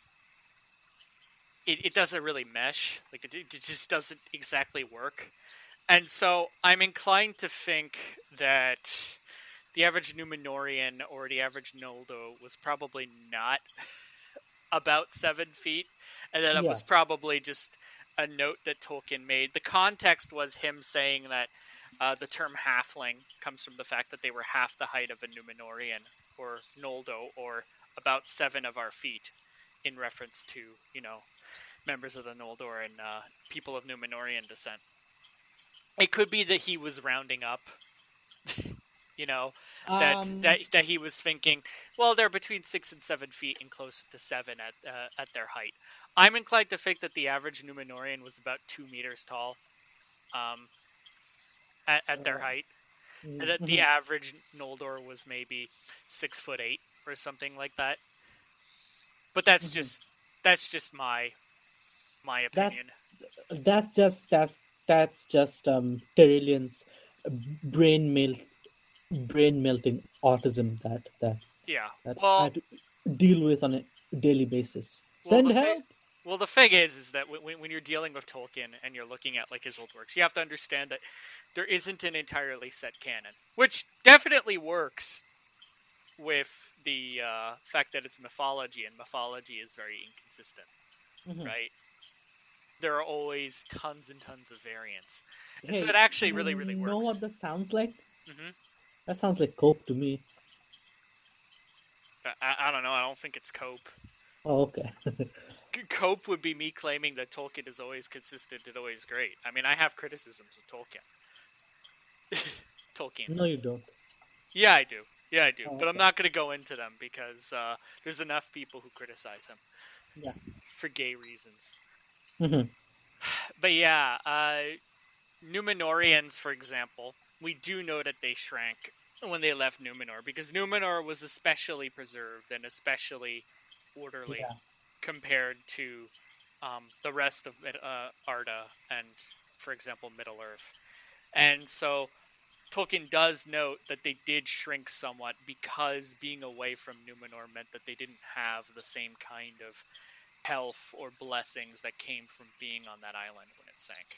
It, it doesn't really mesh. Like it, it just doesn't exactly work, and so I'm inclined to think that the average Numenorean or the average Noldo was probably not about seven feet, and then it was probably just a note that Tolkien made. The context was him saying that uh, the term halfling comes from the fact that they were half the height of a Numenorean or Noldo, or about seven of our feet, in reference to you know members of the Noldor and uh, people of Numenorean descent. It could be that he was rounding up. you know, that Um, that that he was thinking, well, they're between six and seven feet and closer to seven at uh, at their height. I'm inclined to think that the average Numenorean was about two meters tall, um, at, at their height, and that the mhm. average Noldor was maybe six foot eight or something like that. But that's Mhm. just that's just my my opinion. that's just that's that's just um Tyrian's brain melt brain melting autism that that yeah. that I Well, to deal with on a daily basis. Send the thi- help. Well, the thing is, is that when, when you're dealing with Tolkien and you're looking at like his old works, you have to understand that there isn't an entirely set canon, which definitely works with the uh, fact that it's mythology, and mythology is very inconsistent, Mhm. right? There are always tons and tons of variants. And so it actually really, really you know what that sounds like? hmm That sounds like cope to me. I, I don't know. I don't think it's cope. Oh, okay. Cope would be me claiming that Tolkien is always consistent and always great. I mean, I have criticisms of Tolkien. Tolkien. no, you don't. Yeah, I do. Yeah, I do. Oh, but I'm not going to go into them because uh, there's enough people who criticize him. Yeah. For gay reasons. Mhm. But yeah, uh, Numenoreans, for example, we do know that they shrank when they left Numenor because Numenor was especially preserved and especially orderly Yeah. Compared to um, the rest of uh, Arda and, for example, Middle Earth. And so Tolkien does note that they did shrink somewhat because being away from Numenor meant that they didn't have the same kind of health or blessings that came from being on that island when it sank.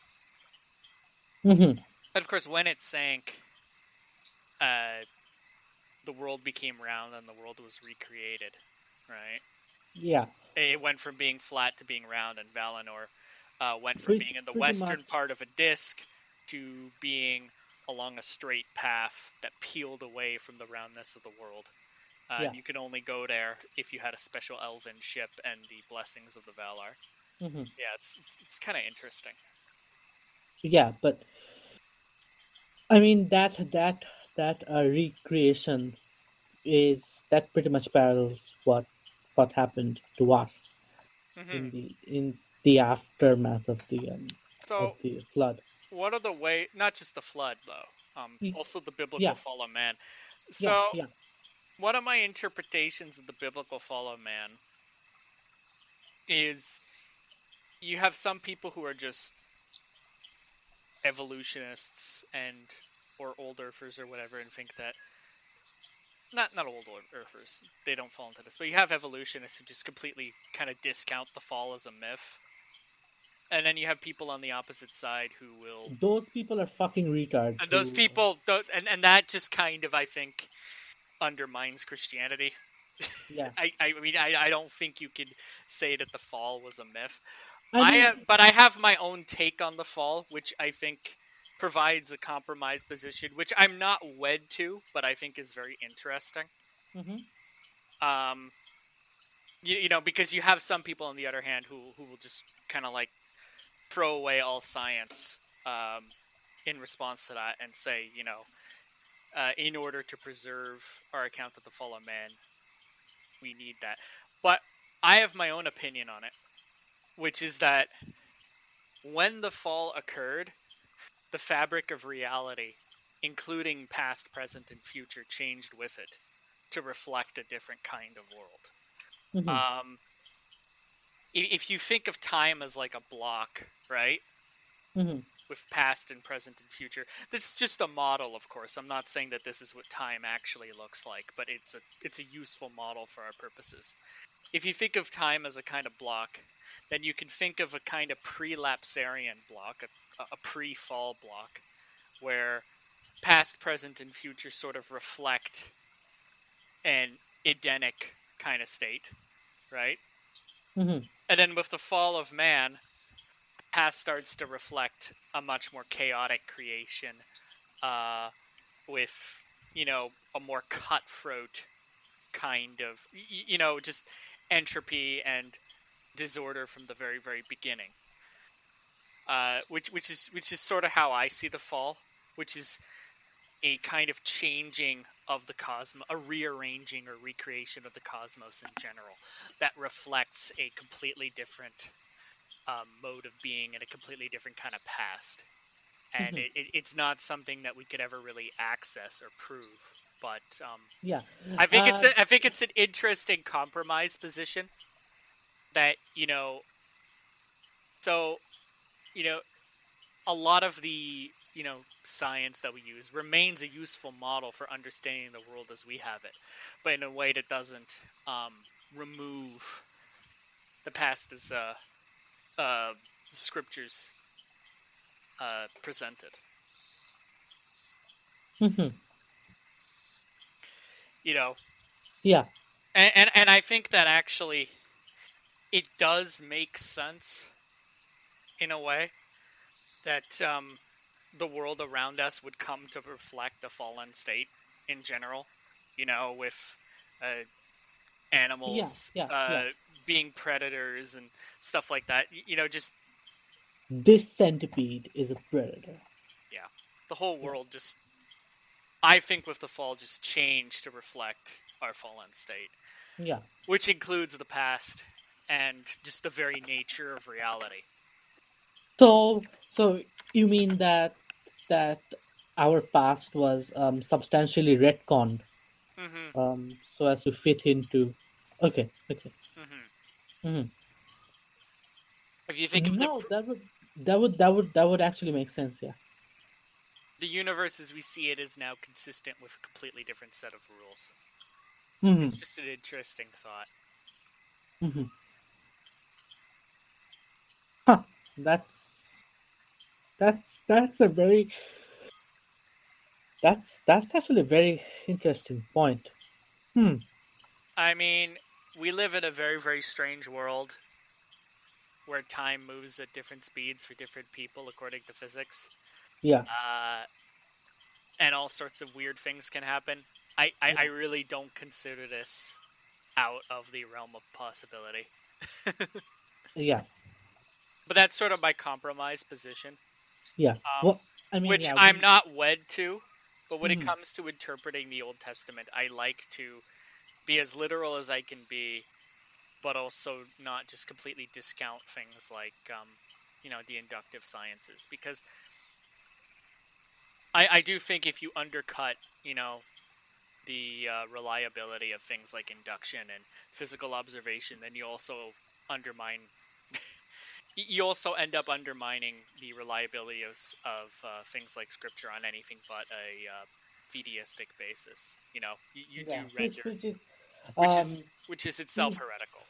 Mhm. And of course, when it sank, uh, the world became round and the world was recreated, right? Yeah. It went from being flat to being round, and Valinor uh, went from Pretty- being in the western much. part of a disc to being along a straight path that peeled away from the roundness of the world. Uh, Yeah. You could only go there if you had a special elven ship and the blessings of the Valar. hmm Yeah, it's it's, it's kind of interesting. Yeah, but I mean that that that uh, recreation is that pretty much parallels what what happened to us hmm in the in the aftermath of the um, So, of the flood. what are the way? Not just the flood, though. Um, also the biblical yeah. fall of man. So, yeah, yeah. one of my interpretations of the biblical fall of man is you have some people who are just evolutionists and or old earthers or whatever and think that not not old earthers they don't fall into this but you have evolutionists who just completely kind of discount the fall as a myth and then you have people on the opposite side who will Those people are fucking retards. and those who- uh, people don't and, and that just kind of i think undermines christianity Yeah, I, I mean, I, I don't think you could say that the fall was a myth. I I, mean, have, but I have my own take on the fall, which I think provides a compromise position, which I'm not wed to, but I think is very interesting. mhm. Um, you, you know, because you have some people on the other hand who who will just kind of like throw away all science um, in response to that and say, you know, uh, in order to preserve our account of the fall of man, we need that. But I have my own opinion on it, which is that when the fall occurred, the fabric of reality, including past, present, and future, changed with it to reflect a different kind of world. Mhm. Um, if you think of time as like a block, right? Mhm. With past and present and future. This is just a model, of course. I'm not saying that this is what time actually looks like, but it's a it's a useful model for our purposes. If you think of time as a kind of block, then you can think of a kind of pre-lapsarian block, a, a pre-fall block, where past, present, and future sort of reflect an Edenic kind of state, right? Mhm. And then with the fall of man, past starts to reflect a much more chaotic creation, uh, with you know a more cutthroat kind of you know just entropy and disorder from the very very beginning. Uh, which which is which is sort of how I see the fall, which is a kind of changing of the cosmos, a rearranging or recreation of the cosmos in general that reflects a completely different um, mode of being and a completely different kind of past. And Mhm. it, it, it's not something that we could ever really access or prove. But um, Yeah. I think it's Uh, a, I think it's an interesting compromise position that you know. So, you know, a lot of the you know science that we use remains a useful model for understanding the world as we have it, but in a way that doesn't um, remove the past as uh, uh, scriptures uh, presented. mhm. You know, Yeah. and, and and I think that actually it does make sense in a way that um, the world around us would come to reflect the fallen state in general. You know, with uh, animals yeah, uh, yeah. being predators and stuff like that. You know, just This centipede is a predator. Yeah, the whole world just. I think with the fall just changed to reflect our fallen state. Yeah. which includes the past and just the very nature of reality. So, so you mean that that our past was um, substantially retconned, Mm-hmm. um, so as to fit into? Okay. Okay. Mm-hmm. Mhm. If you think of no, the, that would that would that would that would actually make sense. Yeah. the universe as we see it is now consistent with a completely different set of rules. hmm It's just an interesting thought. hmm Huh. That's that's that's a very that's that's actually a very interesting point. Hmm. I mean, we live in a very, very strange world where time moves at different speeds for different people according to physics. Yeah. Uh, and all sorts of weird things can happen. I, I, I really don't consider this out of the realm of possibility. Yeah. But that's sort of my compromise position. Yeah. Um, well, I mean, which yeah, I'm not wed to. But when Mhm. it comes to interpreting the Old Testament, I like to be as literal as I can be, but also not just completely discount things like, um, you know, the inductive sciences. Because I, I do think if you undercut, you know, the uh, reliability of things like induction and physical observation, then you also undermine. You also end up undermining the reliability of, of uh, things like scripture on anything but a uh, theistic basis. You know, you, you yeah, do which, render, which is, which is- um, which is itself heretical.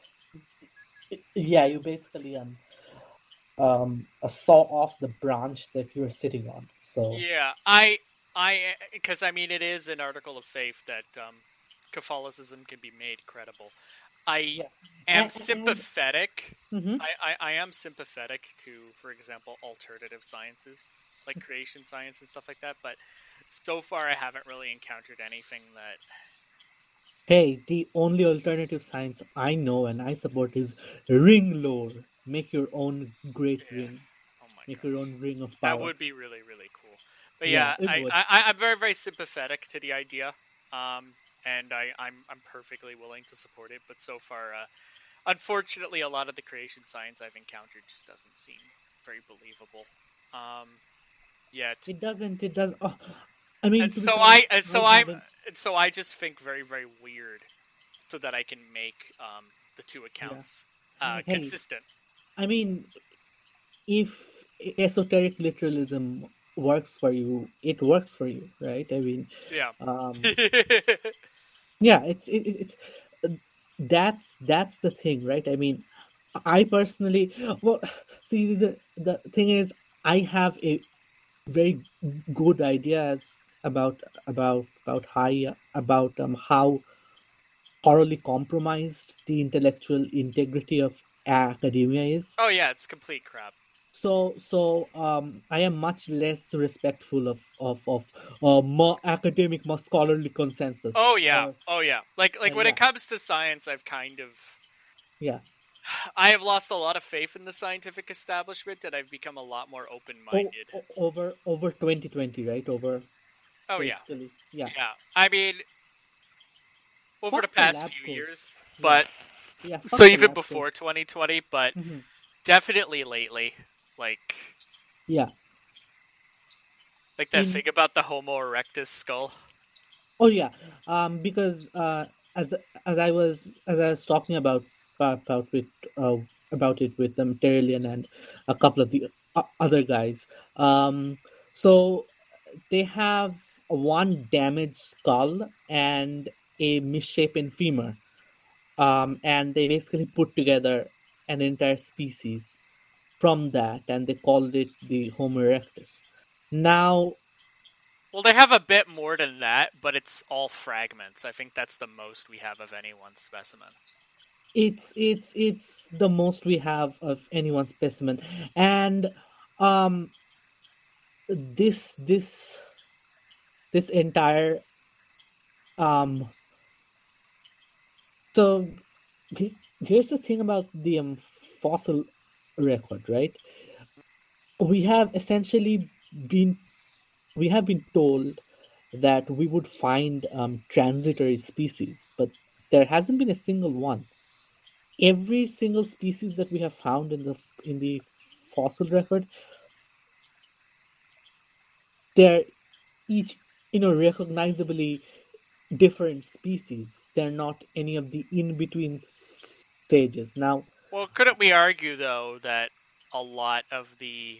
yeah, you basically um, um, uh, saw off the branch that you're sitting on. So Yeah, I, I, because I mean, it is an article of faith that um, Catholicism can be made credible. I Yeah. am And- and- sympathetic. Mhm. I, I, I am sympathetic to, for example, alternative sciences like creation science and stuff like that. But so far, I haven't really encountered anything that. Hey, the only alternative science I know and I support is ring lore. Make your own great Yeah. ring. Oh my Make god. your own ring of power. That would be really, really cool. But Yeah, yeah. I, I, I'm very, very sympathetic to the idea, um, and I, I'm, I'm perfectly willing to support it. But so far, uh, unfortunately, a lot of the creation science I've encountered just doesn't seem very believable. Um, yet, It doesn't. It does. Oh, I mean, so I, and so I'm, and so I just think very, very weird, so that I can make um, the two accounts uh, Hey. consistent. I mean, if esoteric literalism works for you, it works for you, right? I mean, Yeah. um, yeah, it's it, it- it's that's that's the thing, right? I mean, I personally, well, see, the the thing is, I have a very good ideas about about about how about um how thoroughly compromised the intellectual integrity of academia is. oh yeah, it's complete crap. So so um, I am much less respectful of of of uh, more academic, more scholarly consensus. Oh yeah, Uh, oh yeah. Like like when yeah. it comes to science, I've kind of Yeah. I have lost a lot of faith in the scientific establishment, and I've become a lot more open-minded. o- over over 2020, right? Over Oh yeah, basically, yeah, yeah. I mean, over the Fuck the past lab few years, but yeah. fuck so even before coats. 2020, but Mhm. definitely lately, like Yeah. like that In- thing about the Homo erectus skull. Oh yeah, um, because uh, as as I was as I was talking about about with uh, about it with um, Terrellian and a couple of the other guys. Um, so they have one damaged skull and a misshapen femur, um, and they basically put together an entire species from that, and they called it the Homo erectus. Now Well, they have a bit more than that, but it's all fragments. I think that's the most we have of any one specimen. it's it's it's the most we have of any one specimen and um this this this entire um so here's the thing about the um, fossil record right? We have essentially been we have been told that we would find um, transitory species but there hasn't been a single one. Every single species that we have found in the in the fossil record they're each you know recognizably different species. They're not any of the in between stages. Now Well, couldn't we argue though that a lot of the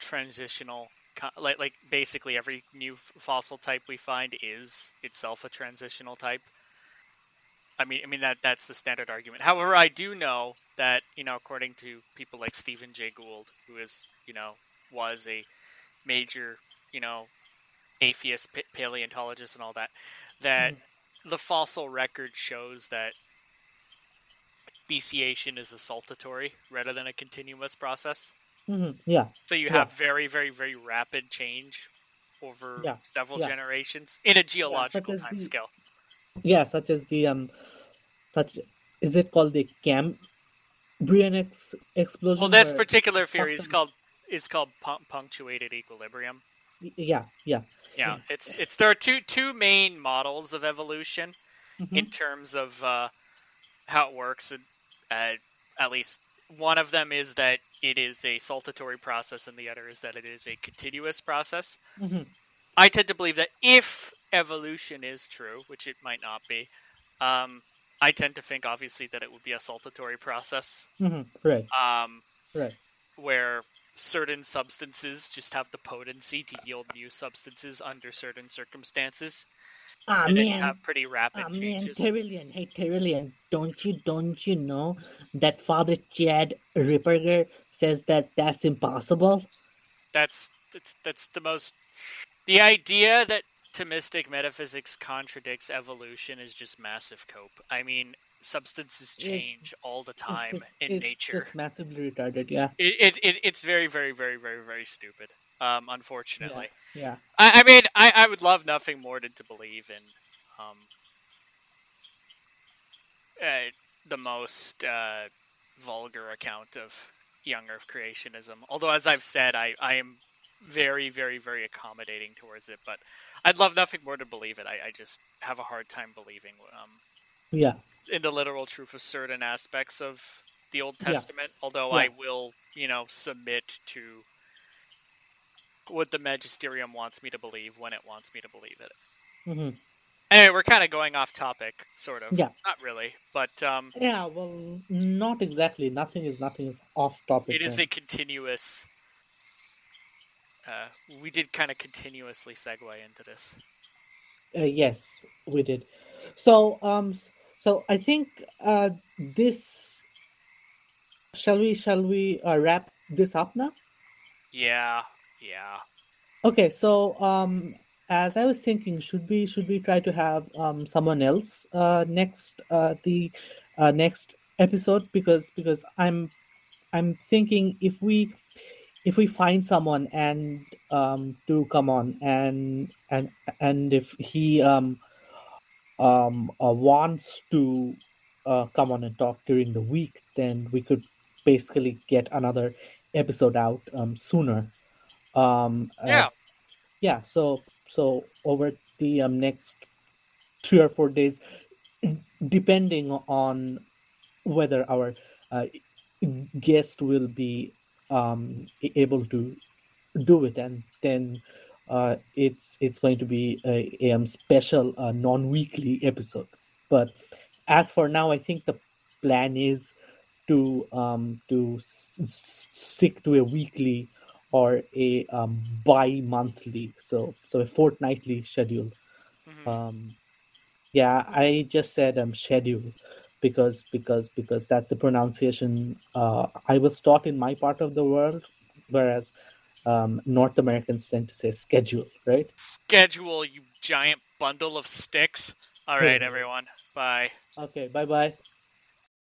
transitional, like like basically every new fossil type we find is itself a transitional type? I mean, I mean that that's the standard argument. However, I do know that you know, according to people like Stephen Jay Gould, who is you know was a major you know atheist paleontologist and all that, that mm-hmm. the fossil record shows that speciation is a saltatory rather than a continuous process. Mhm, yeah So you Yeah. have very, very, very rapid change over Yeah, several yeah. generations in a geological as time the- scale. Yeah, such as the um, such is it called the Cambrian ex- explosion? Well, this particular theory is called is called pun- punctuated equilibrium. yeah, yeah. Yeah, it's it's there are two two main models of evolution Mhm. in terms of uh, how it works. Uh, at least one of them is that it is a saltatory process, and the other is that it is a continuous process. Mhm. I tend to believe that if evolution is true, which it might not be, um, I tend to think obviously that it would be a saltatory process, Mhm. Right, um, right. where certain substances just have the potency to yield new substances under certain circumstances, Ah and man, have pretty rapid ah man, changes. Tyrillian, hey Tyrillian, don't you don't you know that Father Chad Ripperger says that that's impossible? that's that's that's the most the idea that Thomistic metaphysics contradicts evolution is just massive cope. I mean, substances It's- change all the It's time just, in it's nature. just massively retarded. Yeah, It, it, it it's very very very very very stupid. Um, unfortunately, yeah. I, I mean, I, I would love nothing more than to believe in um uh, the most uh, vulgar account of young Earth creationism. Although, as I've said, I, I am very, very, very accommodating towards it. But I'd love nothing more to believe it. I, I just have a hard time believing um, Yeah, in the literal truth of certain aspects of the Old Yeah. Testament. Although Yeah. I will, you know, submit to what the magisterium wants me to believe when it wants me to believe it. hmm Anyway, we're kind of going off topic, sort of. Yeah. Not really, but um, yeah. Well, not exactly. Nothing is nothing is off topic. it is then. a continuous. Uh, we did kind of continuously segue into this. Uh, yes, we did. So, um, so I think uh, this. Shall we? Shall we uh, wrap this up now? Yeah, yeah. Okay. So, um, as I was thinking, should we should we try to have um someone else uh next uh the uh next episode because because I'm I'm thinking if we if we find someone and um to come on and and and if he um um uh, wants to uh, come on and talk during the week then we could basically get another episode out um sooner um uh, Yeah. yeah so so over the um, next three or four days depending on whether our uh, guest will be um, able to do it and then uh, it's it's going to be a, a um, special uh, non-weekly episode but as for now i think the plan is to um, to s- s- stick to a weekly or a um, bi-monthly so so a fortnightly schedule Mhm. um yeah i just said um schedule because because because that's the pronunciation uh i was taught in my part of the world whereas um north americans tend to say schedule right Schedule, you giant bundle of sticks. All right, everyone. Bye. okay bye bye